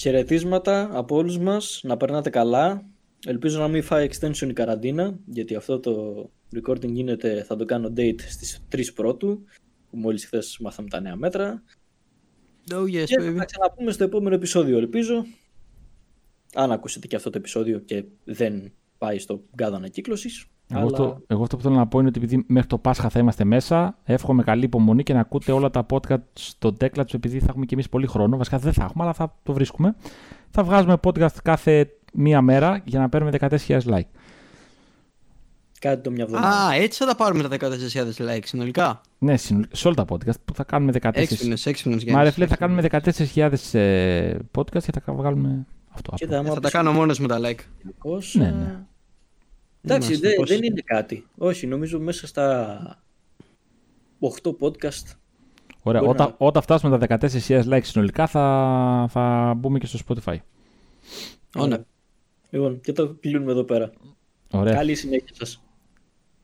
Χαιρετίσματα από όλους μας. Να περνάτε καλά. Ελπίζω να μην φάει extension η καραντίνα. Γιατί αυτό το recording γίνεται, θα το κάνω date στις 3 πρώτου. Που μόλις χθες μάθαμε τα νέα μέτρα. Oh, yes, Και baby. θα ξαναπούμε στο επόμενο επεισόδιο, ελπίζω. Αν ακούσετε και αυτό το επεισόδιο και δεν πάει στο γκάδο ανακύκλωση. Εγώ, Αλλά... αυτό, εγώ αυτό που θέλω να πω είναι ότι επειδή μέχρι το Πάσχα θα είμαστε μέσα, εύχομαι καλή υπομονή και να ακούτε όλα τα podcast στο Decklats επειδή θα έχουμε και εμείς πολύ χρόνο. Βασικά δεν θα έχουμε, αλλά θα το βρίσκουμε. Θα βγάζουμε podcast κάθε μία μέρα για να παίρνουμε 14.000 like. Κάτι το μια εβδομάδα. Α, έτσι θα τα πάρουμε τα 14.000 likes συνολικά; Ναι, συνολ- σε όλα τα podcast που θα κάνουμε 14. Έξυπνος, έξυπνος Μα ρε Γιάννης. φίλε, θα κάνουμε 14.000 ε, podcast και θα βγάλουμε αυτό. Κοίτα, άμα Θα τα πεις κάνω μόνος με τα like. 200, Ναι, ναι. Εντάξει, Είμαστε δεν, πώς- δεν είναι κάτι. Όχι, νομίζω μέσα στα 8 podcast. Ωραία, Μπορεί όταν, να- όταν φτάσουμε τα 14.000 likes συνολικά θα, θα μπούμε και στο Spotify. Ω, ναι. Λοιπόν, και το κλείνουμε εδώ πέρα. Ωραία. Καλή συνέχεια σας.